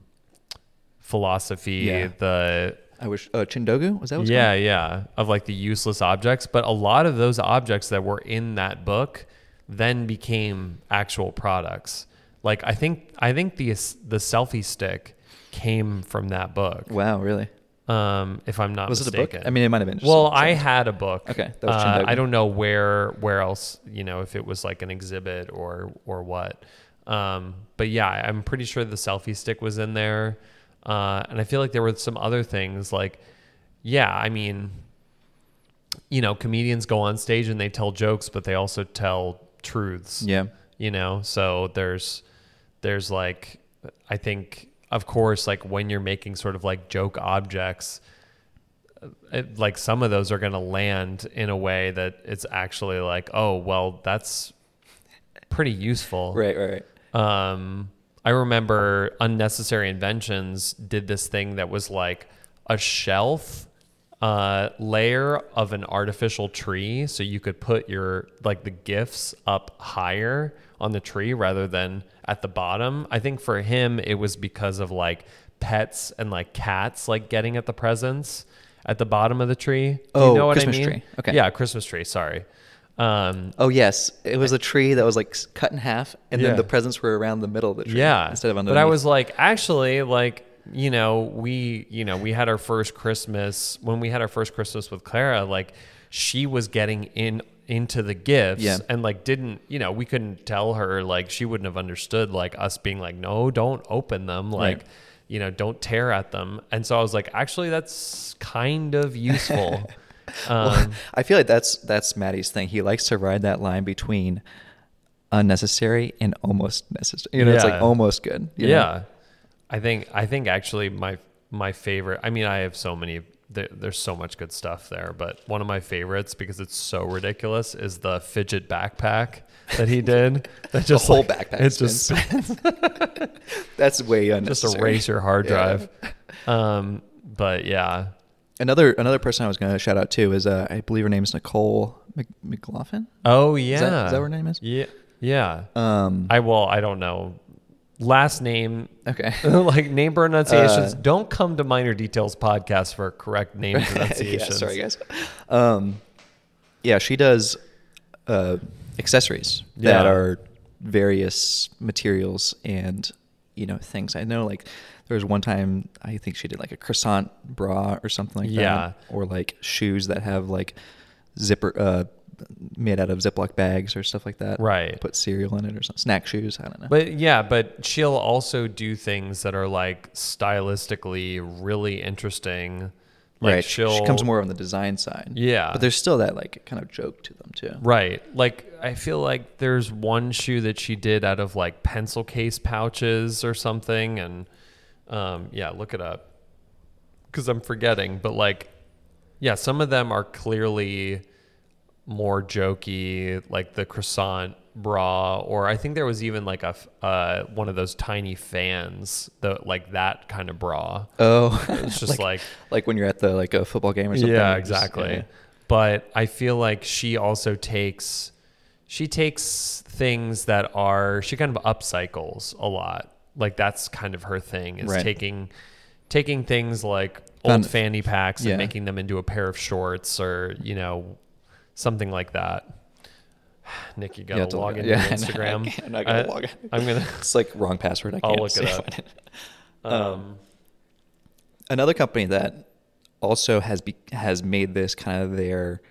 philosophy
Yeah.
the
I wish uh, Chindogu was that? What
yeah,
called?
yeah, of like the useless objects. But a lot of those objects that were in that book then became actual products. Like I think I think the the selfie stick came from that book.
Wow, really?
Um, if I'm not
Was
mistaken.
it a book? I mean, it might have been.
well, I had a book.
Okay, that was
Uh,
Chindogu.
I don't know where where else you know if it was like an exhibit or or what. Um, but yeah, I'm pretty sure the selfie stick was in there, uh, and I feel like there were some other things like, yeah, I mean, you know, comedians go on stage and they tell jokes, but they also tell truths
Yeah.
you know so there's there's like i think of course like when you're making sort of like joke objects uh, it, like some of those are going to land in a way that it's actually like oh well that's pretty useful
Right, right, right.
um, I remember Unnecessary Inventions did this thing that was like a shelf uh, layer of an artificial tree, so you could put your like the gifts up higher on the tree rather than at the bottom. I think for him it was because of like pets and like cats like getting at the presents at the bottom of the tree. Do
Oh,
you know what
Christmas
I mean?
tree. Okay.
Yeah, Christmas tree. Sorry. Um,
Oh yes, it was a tree that was like cut in half, and
Yeah.
then the presents were around the middle of the tree.
Yeah.
instead of
But. I was like, actually, like, you know, we, you know, we had our first Christmas when we had our first Christmas with Clara, like she was getting in into the gifts
Yeah.
and like didn't, you know, we couldn't tell her like she wouldn't have understood like us being like, no, don't open them. Like,
Right.
you know, don't tear at them. And so I was like, actually that's kind of useful. um,
I feel like that's that's Matty's thing. He likes to ride that line between unnecessary and almost necessary. You know, it's like almost good. you know?
Yeah i think i think actually my my favorite i mean i have so many there, there's so much good stuff there but one of my favorites because it's so ridiculous is the fidget backpack that he did that just
whole
like,
backpack
it's just
spins. That's way unnecessary.
just erase your hard
Yeah.
drive um but yeah
Another another person I was going to shout out to is uh, I believe her name is Nicole Mc- McLaughlin.
oh yeah
that- is that what her name is?
yeah yeah
Um,
i well i don't know last name
okay.
like name pronunciations
Uh,
don't come to minor details podcast for correct name
yeah,
pronunciations
sorry guys. Um, yeah, she does uh, accessories that are various materials and you know things. I know like there was one time I think she did like a croissant bra or something like
Yeah.
that, or like shoes that have like zipper uh, made out of Ziploc bags or stuff like that.
Right.
Put cereal in it or something. Snack shoes. I don't know.
But yeah, but she'll also do things that are like stylistically really interesting. Like
right.
she'll
she comes more on the design side.
Yeah.
But there's still that like kind of joke to them too.
Right. Like I feel like there's one shoe that she did out of like pencil case pouches or something and um yeah, look it up. Cuz I'm forgetting, but like yeah, some of them are clearly more jokey like the croissant bra or I think there was even like a uh one of those tiny fans, the like that kind of bra.
Oh,
It's just like
like when you're at the like a football game or something.
yeah,
just-
exactly.
yeah.
But I feel like she also takes she takes things that are she kind of upcycles a lot. Like that's kind of her thing is
Right.
taking taking things like old fanny packs
yeah.
and making them into a pair of shorts or, you know, something like that. Nick, you
You
gotta
have to
log into
yeah, I know, I
Instagram.
I'm not gonna
I-
log in.
I'm gonna
It's like wrong password. I
I'll
can't
look
see
it up.
it.
um,
Another company that also has be, has made this kind of their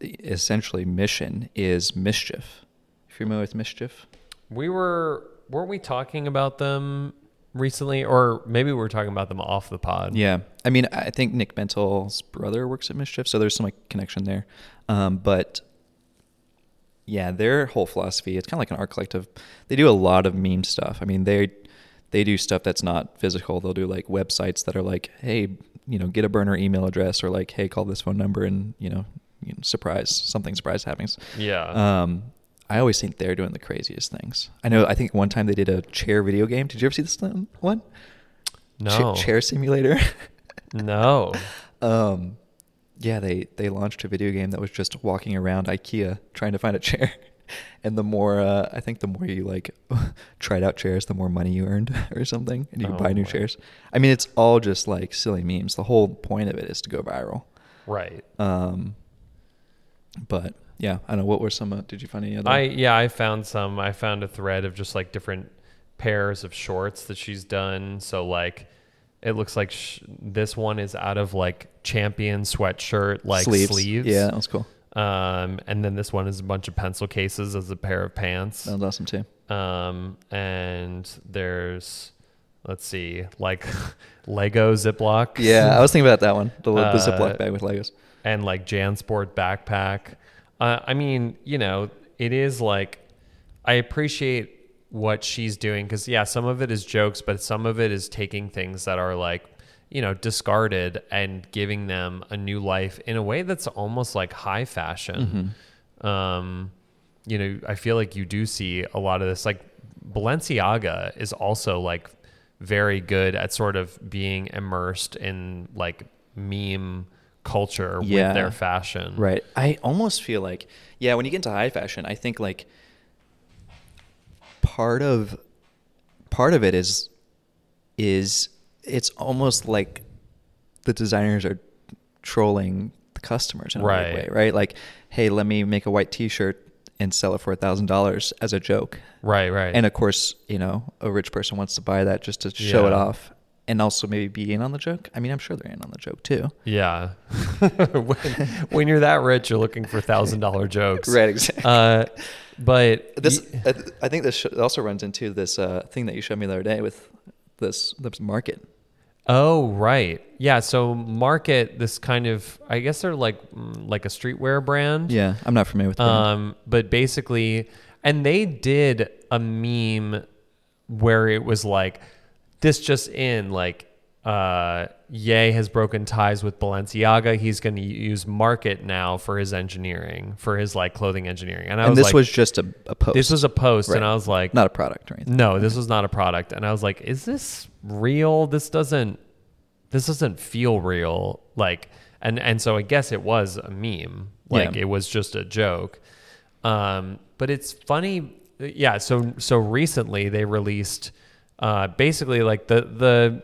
essentially mission is Mischief. If you're familiar with Mischief?
We were weren't we talking about them recently, or maybe we were talking about them off the pod?
Yeah, I mean, I think Nick Bentel's brother works at Mischief, so there's some like connection there. Um, but yeah, their whole philosophy it's kind of like an art collective. They do a lot of meme stuff. I mean, they they do stuff that's not physical. They'll do like websites that are like, hey, you know, get a burner email address, or like, hey, call this phone number, and you know, you know surprise something surprise happens.
Yeah.
Um, I always think they're doing the craziest things. I know. I think one time they did a chair video game. Did you ever see this one?
No.
chair simulator.
no.
Um, yeah, they they launched a video game that was just walking around IKEA trying to find a chair. and the more uh, I think the more you like tried out chairs, the more money you earned or something, and you
Oh,
buy new
wow.
chairs. I mean, it's all just like silly memes. The whole point of it is to go viral.
Right.
Um, but yeah, I don't know. What were some? Uh, did you find any other?
I yeah, I found some. I found a thread of just like different pairs of shorts that she's done. So like, it looks like sh- this one is out of like champion sweatshirt like sleeves.
Yeah, that was cool.
Um, and then this one is a bunch of pencil cases as a pair of pants.
That was awesome too.
Um, and there's let's see, like Lego Ziploc.
Yeah, I was thinking about that one. The, the
Uh,
Ziploc bag with Legos.
And like JanSport backpack. Uh, I mean, you know, it is like I appreciate what she's doing because yeah, some of it is jokes, but some of it is taking things that are like you know discarded and giving them a new life in a way that's almost like high fashion. Um, you know, I feel like you do see a lot of this. Like Balenciaga is also like very good at sort of being immersed in like meme culture
Yeah.
with their fashion.
Right. I almost feel like, yeah, when you get into high fashion, I think like part of part of it is is it's almost like the designers are trolling the customers in a
Right.
way, right? Like, hey, let me make a white T-shirt and sell it for a thousand dollars as a joke,
Right, right.
and of course, you know, a rich person wants to buy that just to show it off, and also maybe be in on the joke. I mean, I'm sure they're in on the joke too.
yeah. when, when you're that rich, you're looking for thousand dollar jokes.
Right, exactly.
Uh, but
This,
y-
I, think this also runs into this uh, thing that you showed me the other day with this this market.
Oh, right. Yeah. So market this kind of, I guess they're like mm, like a streetwear brand.
Yeah, I'm not familiar with. the brand.
Um, but basically, and they did a meme where it was like, this just in, like, uh, Ye has broken ties with Balenciaga. He's going to use Market now for his engineering, for his like clothing engineering. And I
and
was
this
like,
was just a, a post.
this was a post,
Right.
and I was like,
not a product or anything.
no, this was not a product. And I was like, is this real? This doesn't this doesn't feel real. Like and and so I guess it was a meme. Like
Yeah.
it was just a joke. Um but it's funny yeah, so so recently they released uh basically like the the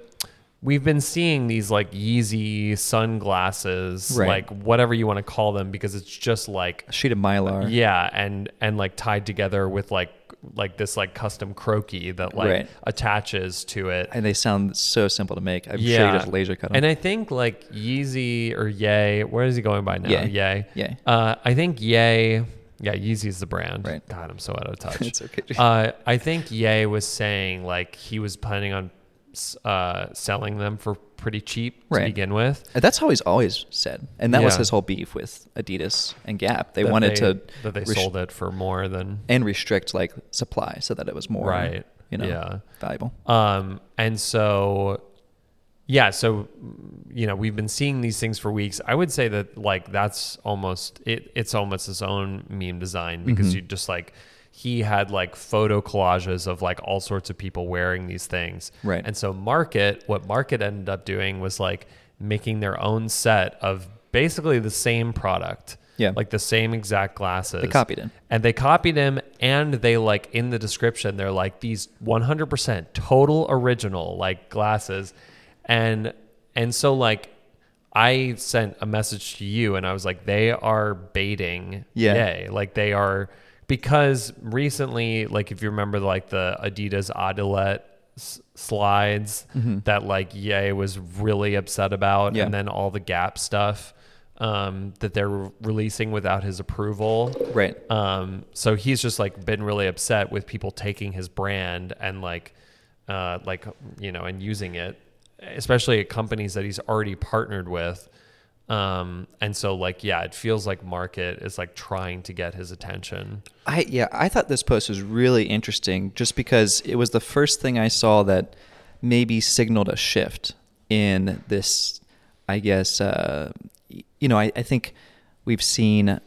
we've been seeing these like Yeezy sunglasses,
Right.
like whatever you want to call them because it's just like
A sheet of mylar.
yeah, and and like tied together with like like this like custom Croakies that like
Right.
attaches to it.
and they sound so simple to make. I'm sure
yeah,
you just laser cut them.
And I think like Yeezy or Yay, where is he going by now?
Ye.
Yay.
Ye.
Uh, I think Yay. Yeah, Yeezy's the brand.
Right.
God, I'm so out of touch.
It's okay.
Uh, I think Ye was saying like he was planning on uh, selling them for pretty cheap to
Right.
begin with.
And that's how he's always said, and that was his whole beef with Adidas and Gap. They
that
wanted
they-
to
that they
res-
sold it for more than
and restrict like supply so that it was more
Right.
you know,
Yeah.
valuable.
Um, and so, yeah, so you know, we've been seeing these things for weeks. I would say that like that's almost it. It's almost its own meme design because
Mhm.
you just like he had like photo collages of like all sorts of people wearing these things.
Right.
And so Market, what Market ended up doing was like making their own set of basically the same product.
Yeah.
Like the same exact glasses.
They copied him.
And they copied him and they like in the description they're like these 100% total original like glasses and and so like I sent a message to you and I was like they are baiting
Yeah.
Ye. like they are because recently like if you remember like the Adidas Adilette s- slides that like Ye was really upset about
Yeah.
and then all the Gap stuff um, that they're re- releasing without his approval.
Right.
Um, so he's just like been really upset with people taking his brand and like, uh, like you know, and using it, especially at companies that he's already partnered with. Um, and so like, yeah, it feels like market is like trying to get his attention.
I yeah, I thought this post was really interesting just because it was the first thing I saw that maybe signaled a shift in this. I guess uh, you know I, I think we've seen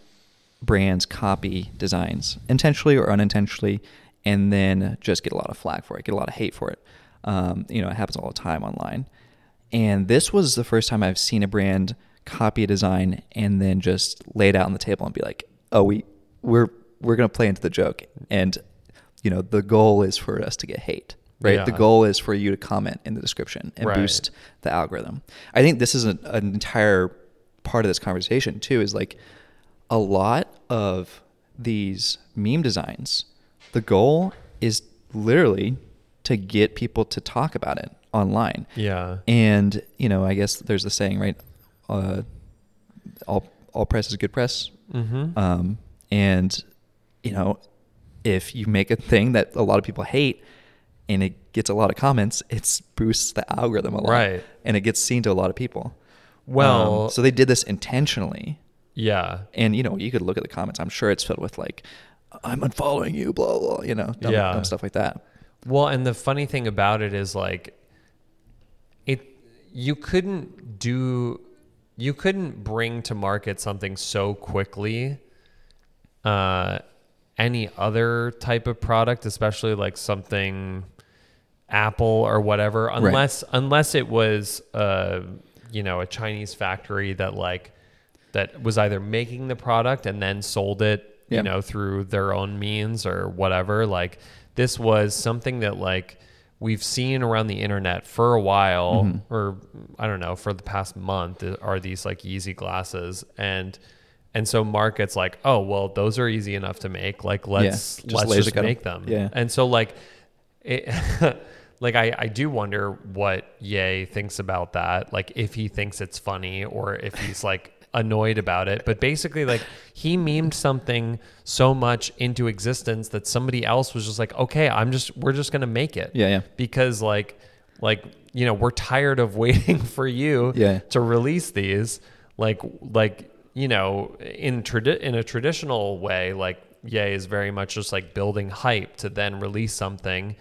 brands copy designs intentionally or unintentionally, and then just get a lot of flack for it, get a lot of hate for it. Um, you know, it happens all the time online. And this was the first time I've seen a brand copy a design and then just lay it out on the table and be like, "Oh, we we're we're gonna play into the joke, and you know the goal is for us to get hate, right? The goal is for you to comment in the description and
Right.
boost the algorithm. I think this is an, an entire part of this conversation too. Is like a lot of these meme designs. The goal is literally to get people to talk about it online.
Yeah.
And you know, I guess there's a saying, right? Uh, all all press is good press.
Mm-hmm.
Um, and you know, if you make a thing that a lot of people hate, and it gets a lot of comments, it boosts the algorithm a lot,
Right.
And it gets seen to a lot of people.
Well-
Um, so they did this intentionally,
yeah.
and you know, you could look at the comments. I'm sure it's filled with like, "I'm unfollowing you," blah blah, you know, dumb,
Yeah.
dumb stuff like that.
Well, and the funny thing about it is like it you couldn't do you couldn't bring to market something so quickly uh any other type of product, especially like something Apple or whatever, unless unless it was uh you know a Chinese factory that like that was either making the product and then sold it
Yeah.
you know through their own means or whatever like this was something that like we've seen around the internet for a while
Mm-hmm.
or i don't know for the past month uh, are these like Yeezy glasses and and so markets like oh well those are easy enough to make like let's
just
let's just make them
Yeah.
and so like it like I, I do wonder what Ye thinks about that. Like if he thinks it's funny or if he's like annoyed about it. But basically like he memed something so much into existence that somebody else was just like, okay, I'm just we're just gonna make it.
Yeah, yeah.
Because like like you know, we're tired of waiting for you
Yeah.
to release these. Like like, you know, in tradi- in a traditional way, like Yay is very much just like building hype to then release something.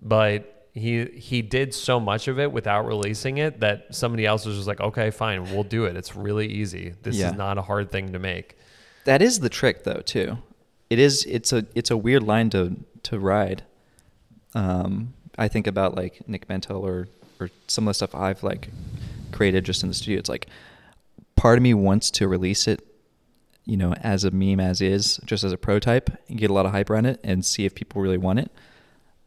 But he he did so much of it without releasing it that somebody else was just like, okay, fine, we'll do it. It's really easy. This
Yeah.
is not a hard thing to make.
That is the trick, though. Too, it is. It's a it's a weird line to to ride. Um, I think about like Nick Bentel or or some of the stuff I've like created just in the studio. It's like part of me wants to release it, you know, as a meme as is, just as a prototype, and get a lot of hype around it, and see if people really want it.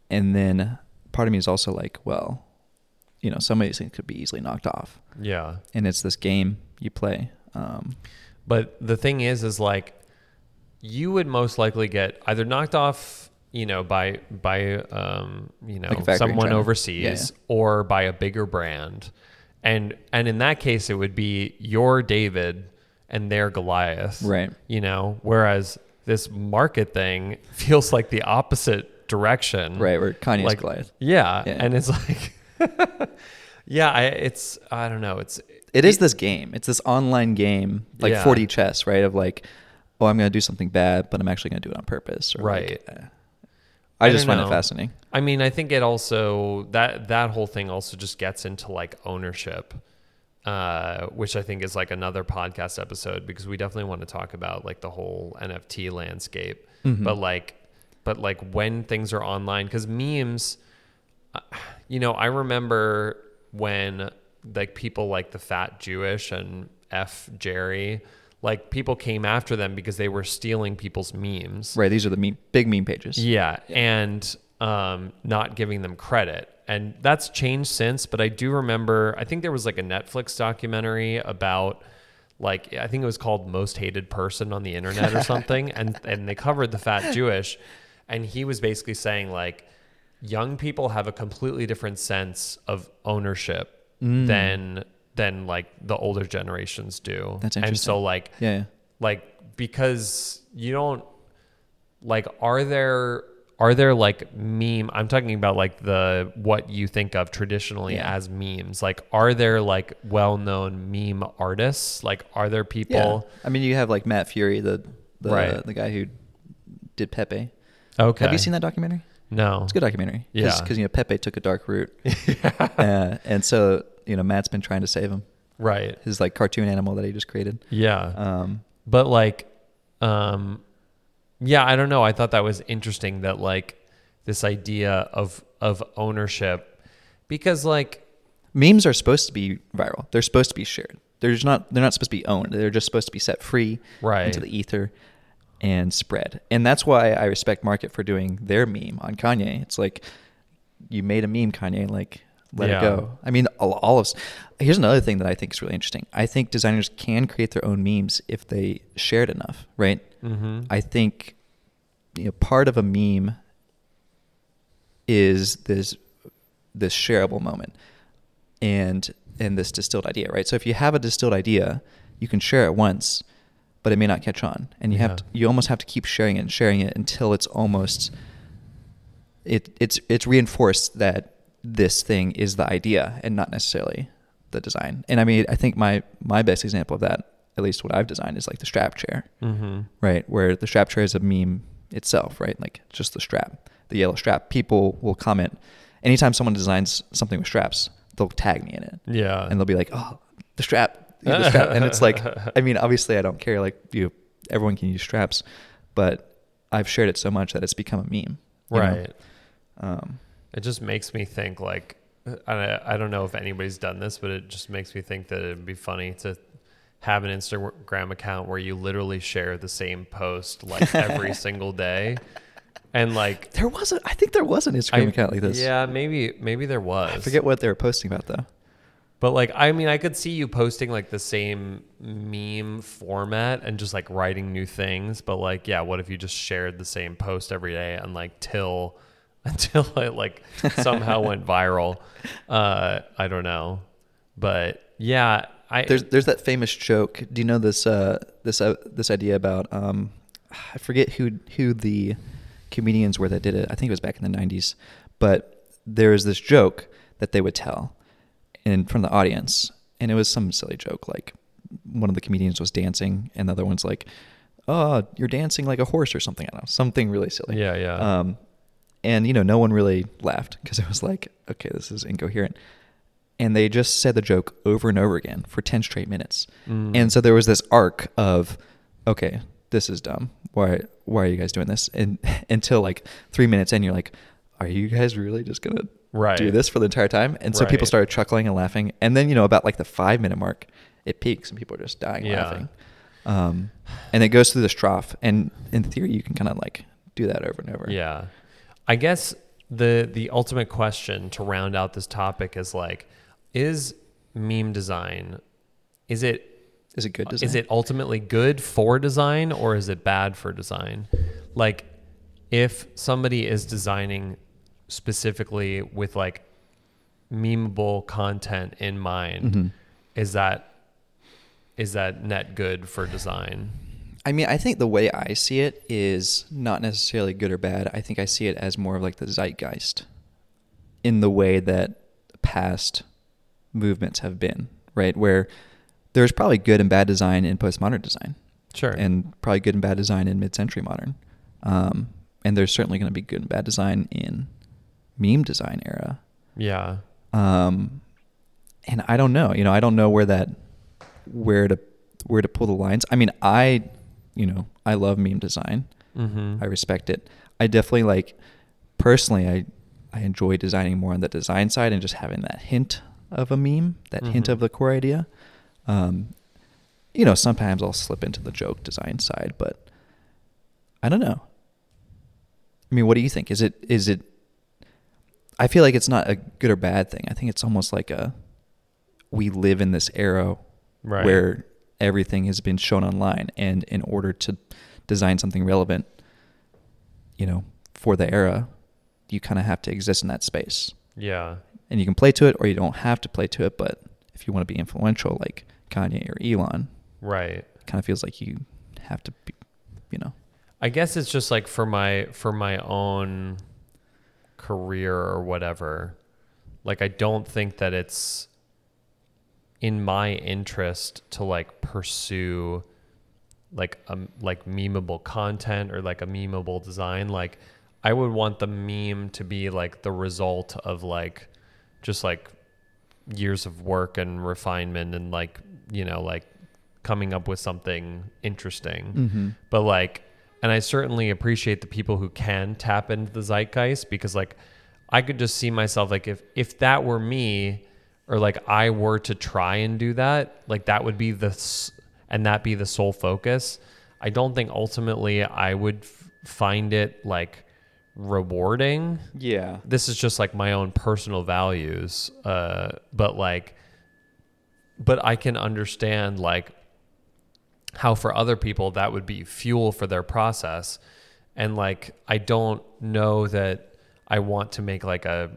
And then part of me is also like, well, you know, some of these things could be easily knocked off,
Yeah.
and it's this game you play. Um,
But the thing is, is like you would most likely get either knocked off, you know, by by um, you know
Like a factory in
someone overseas,
Yeah, yeah.
or by a bigger brand, and and in that case, it would be your David and their Goliath,
Right.
You know, whereas this market thing feels like the opposite direction,
right, where Kanye's
like
Goliath.
Yeah,
Yeah.
and it's like, yeah, I, it's I don't know, it's
It is this game. It's this online game, like
Yeah.
4D chess, right? Of like, oh, I'm going to do something bad, but I'm actually going to do it on purpose. Or
Right.
Like, eh. I,
I
just find it fascinating.
I mean, I think it also that that whole thing also just gets into like ownership, uh, which I think is like another podcast episode because we definitely want to talk about like the whole NFT landscape.
Mhm.
But like, but like when things are online, because memes, uh, you know, I remember when like people like the Fat Jewish and F Jerry, like people came after them because they were stealing people's memes.
Right. These are the meme, big meme pages.
Yeah, and um, not giving them credit. And that's changed since, but I do remember, I think there was like a Netflix documentary about like I think it was called Most Hated Person on the Internet or something and and they covered the fat Jewish and he was basically saying like young people have a completely different sense of ownership
Mm.
than than like the older generations do.
That's interesting.
And so like
Yeah. yeah.
like because you don't like are there are there like meme i'm talking about like the what you think of traditionally
Yeah.
as memes like are there like well-known meme artists like are there people Yeah.
I mean, you have like Matt Furie, the the,
Right.
the guy who did Pepe.
Okay
Have you seen that documentary?
no
It's a good documentary.
Yeah.
Because, you know, Pepe took a dark route. uh, and so, you know, Matt's been trying to save him.
right
His like cartoon animal that he just created.
yeah
Um,
but like um yeah i don't know i thought that was interesting that like this idea of of ownership because like
memes are supposed to be viral. They're supposed to be shared. They're just not. They're not supposed to be owned. They're just supposed to be set free
Right.
into the ether. And spread. And that's why I respect Market for doing their meme on Kanye. It's like you made a meme, Kanye, like let
Yeah.
it go. I mean, all, all of here's another thing that I think is really interesting. I think designers can create their own memes if they shared enough, right?
Mm-hmm.
I think you know part of a meme is this this shareable moment and and this distilled idea, right? So if you have a distilled idea, you can share it once, but it may not catch on, and you have to, you almost have to keep sharing it and sharing it until it's almost it it's it's reinforced that this thing is the idea and not necessarily the design. And I mean, I think my my best example of that, at least what I've designed, is like the strap chair
Mm-hmm.
right? Where the strap chair is a meme itself, right? Like just the strap, the yellow strap. People will comment anytime someone designs something with straps, they'll tag me in it,
Yeah.
and they'll be like, "Oh, the strap, yeah, strap," and it's like, I mean, obviously, I don't care. Like you, everyone can use straps, but I've shared it so much that it's become a meme,
right.
Um,
It just makes me think like I, I don't know if anybody's done this, but it just makes me think that it'd be funny to have an Instagram account where you literally share the same post like every single day. And like
there was a, I think there was an Instagram
I-
account like this.
Yeah, maybe maybe there was.
I forget what they were posting about though.
But like I mean I could see you posting like the same meme format and just like writing new things, but like yeah, what if you just shared the same post every day and like till until it like somehow went viral? Uh I don't know. But yeah, I
There's there's that famous joke. Do you know this uh this uh, this idea about um I forget who who the comedians were that did it. I think it was back in the 90s. But there is this joke that they would tell in from the audience. And it was some silly joke like one of the comedians was dancing and the other one's like oh you're dancing like a horse or something. I don't know something really silly.
Yeah, yeah.
um and you know no one really laughed because it was like okay this is incoherent. And they just said the joke over and over again for 10 straight minutes.
Mm.
and so there was this arc of okay this is dumb. Why why are you guys doing this? And until like three minutes in you're like are you guys really just gonna
Right.
do this for the entire time and so people started chuckling and laughing and then you know about like the five minute mark it peaks and people are just dying
Yeah.
laughing um, and it goes through this trough and in theory you can kind of like do that over and over
Yeah. I guess the the ultimate question to round out this topic is like is meme design is it
is it good design
is it ultimately good for design or is it bad for design? Like if somebody is designing specifically with like memeable content in mind,
Mhm.
is that is that net good for design?
I mean, I think the way I see it is not necessarily good or bad. I think I see it as more of like the zeitgeist in the way that past movements have been, right? Where there's probably good and bad design in postmodern design
Sure.
and probably good and bad design in mid-century modern. Um, and there's certainly going to be good and bad design in meme design era.
yeah.
Um, and I don't know, you know, I don't know where that, where to, where to pull the lines. I mean, I, you know, I love meme design.
Mhm.
I respect it. I definitely like, personally, I, I enjoy designing more on the design side and just having that hint of a meme, that hint
Mhm.
of the core idea. Um, you know, sometimes I'll slip into the joke design side, but I don't know. I mean, what do you think? Is it is it I feel like it's not a good or bad thing. I think it's almost like a we live in this era
Right.
where everything has been shown online and in order to design something relevant, you know, for the era, you kind of have to exist in that space.
Yeah.
And you can play to it or you don't have to play to it, but if you want to be influential like Kanye or Elon,
Right.
kind of feels like you have to be, you know.
I guess it's just like for my for my own career or whatever. Like I don't think that it's in my interest to like pursue like um like memeable content or like a memeable design. Like I would want the meme to be like the result of like just like years of work and refinement and like you know like coming up with something interesting
Mm-hmm.
but like and i certainly appreciate the people who can tap into the zeitgeist because like i could just see myself like if if that were me or like i were to try and do that like that would be the and that be the sole focus i don't think ultimately I would f- find it like rewarding.
Yeah.
This is just like my own personal values. Uh, but like, but I can understand like how for other people that would be fuel for their process. And like, I don't know that I want to make like a,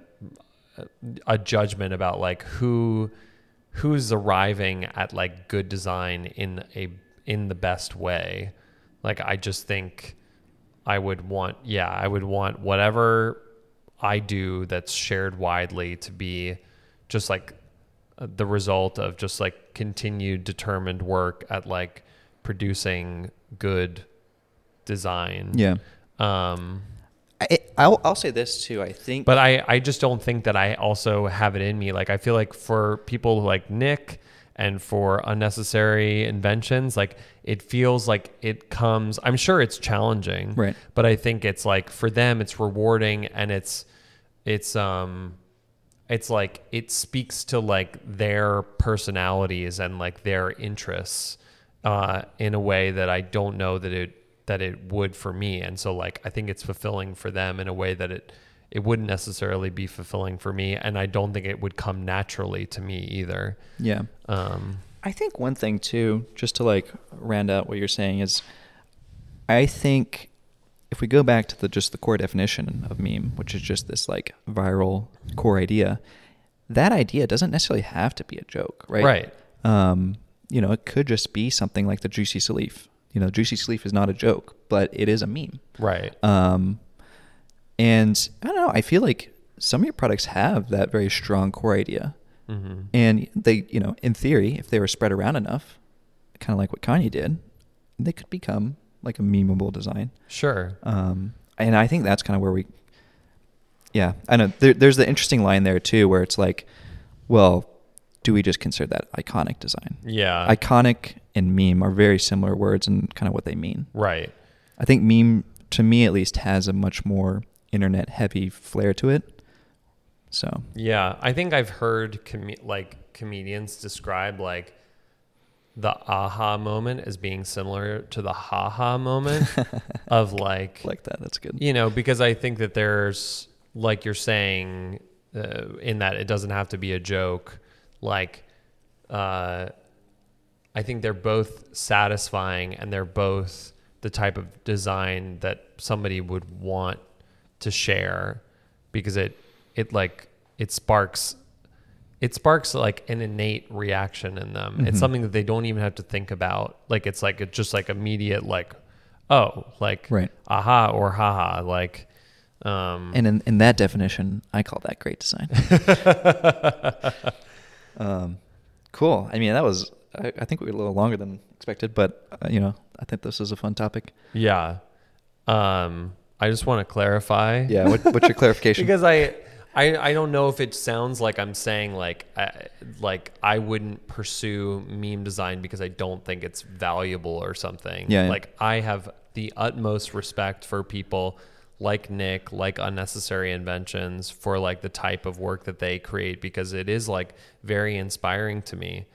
a judgment about like who, who's arriving at like good design in a, in the best way. Like, I just think, I would want, yeah, I would want whatever I do that's shared widely to be just like the result of just like continued determined work at like producing good design.
Yeah.
Um,
I, I'll, I'll say this too. I think,
but I, I just don't think that I also have it in me. Like, I feel like for people like Nick and for unnecessary inventions, like it feels like it comes, I'm sure it's challenging,
Right.
But I think it's like for them, it's rewarding and it's, it's, um, it's like it speaks to like their personalities and like their interests uh, in a way that I don't know that it that it would for me. And so like I think it's fulfilling for them in a way that it it wouldn't necessarily be fulfilling for me, and I don't think it would come naturally to me either.
yeah.
Um,
I think one thing too, just to like round out what you're saying is, I think if we go back to the just the core definition of meme, which is just this like viral core idea, that idea doesn't necessarily have to be a joke, right?
Right.
Um, you know, it could just be something like the juicy sleeve. You know, juicy sleeve is not a joke, but it is a meme.
right.
Um, and I don't know. I feel like some of your products have that very strong core idea,
Mm-hmm.
and they, you know, in theory, if they were spread around enough, kind of like what Kanye did, they could become like a memeable design.
Sure.
Um, and I think that's kind of where we, yeah, I know. There, there's the interesting line there too, where it's like, well, do we just consider that iconic design?
Yeah.
iconic and meme are very similar words and kind of what they mean.
right.
I think meme, to me at least, has a much more internet heavy flair to it. So
Yeah, I think I've heard com- like comedians describe like the aha moment as being similar to the haha moment of like,
like that, that's good.
you know, because I think that there's like you're saying uh, in that it doesn't have to be a joke. Like, uh, I think they're both satisfying and they're both the type of design that somebody would want to share because it it like it sparks it sparks like an innate reaction in them.
Mhm.
It's something that they don't even have to think about. Like it's like it's just like immediate like oh like
Right.
aha or haha like um
And in, in that definition, I call that great design. um, cool. I mean, that was, I, I think we were a little longer than expected, but, uh, you know, I think this is a fun topic.
yeah. Um I just want to clarify.
Yeah. What, what's your clarification?
because I, I I don't know if it sounds like I'm saying like I, like I wouldn't pursue meme design because I don't think it's valuable or something.
Yeah, yeah.
Like I have the utmost respect for people like Nick, like unnecessary inventions for like the type of work that they create because it is like very inspiring to me.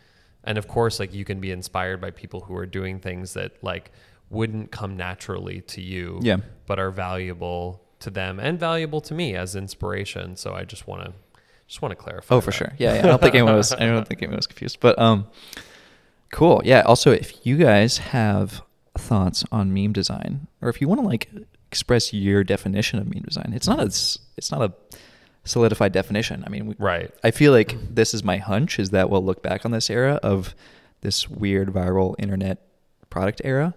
And of course like you can be inspired by people who are doing things that like wouldn't come naturally to you
Yeah.
but are valuable to them and valuable to me as inspiration. So I just want to just want to clarify.
Oh, for
that.
sure. Yeah, yeah. I don't think anyone was. I don't think anyone was confused. But um, cool. Yeah. Also, if you guys have thoughts on meme design, or if you want to like express your definition of meme design, it's not a it's not a solidified definition. I mean, we,
Right.
I feel like this is my hunch is that we'll look back on this era of this weird viral internet product era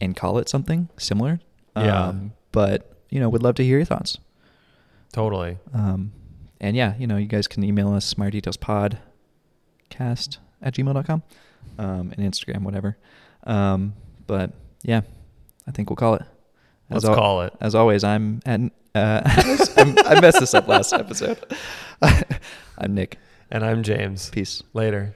and call it something similar.
Yeah.
Um, but you know, would love to hear your thoughts.
Totally.
Um, and yeah, you know, you guys can email us smartdetailspodcast at gmail.com um, and Instagram, whatever. Um, but yeah, I think we'll call it.
Let's
al-
call it.
As always, I'm and uh, I messed this up last episode. I'm Nick.
And I'm James.
Peace.
Later.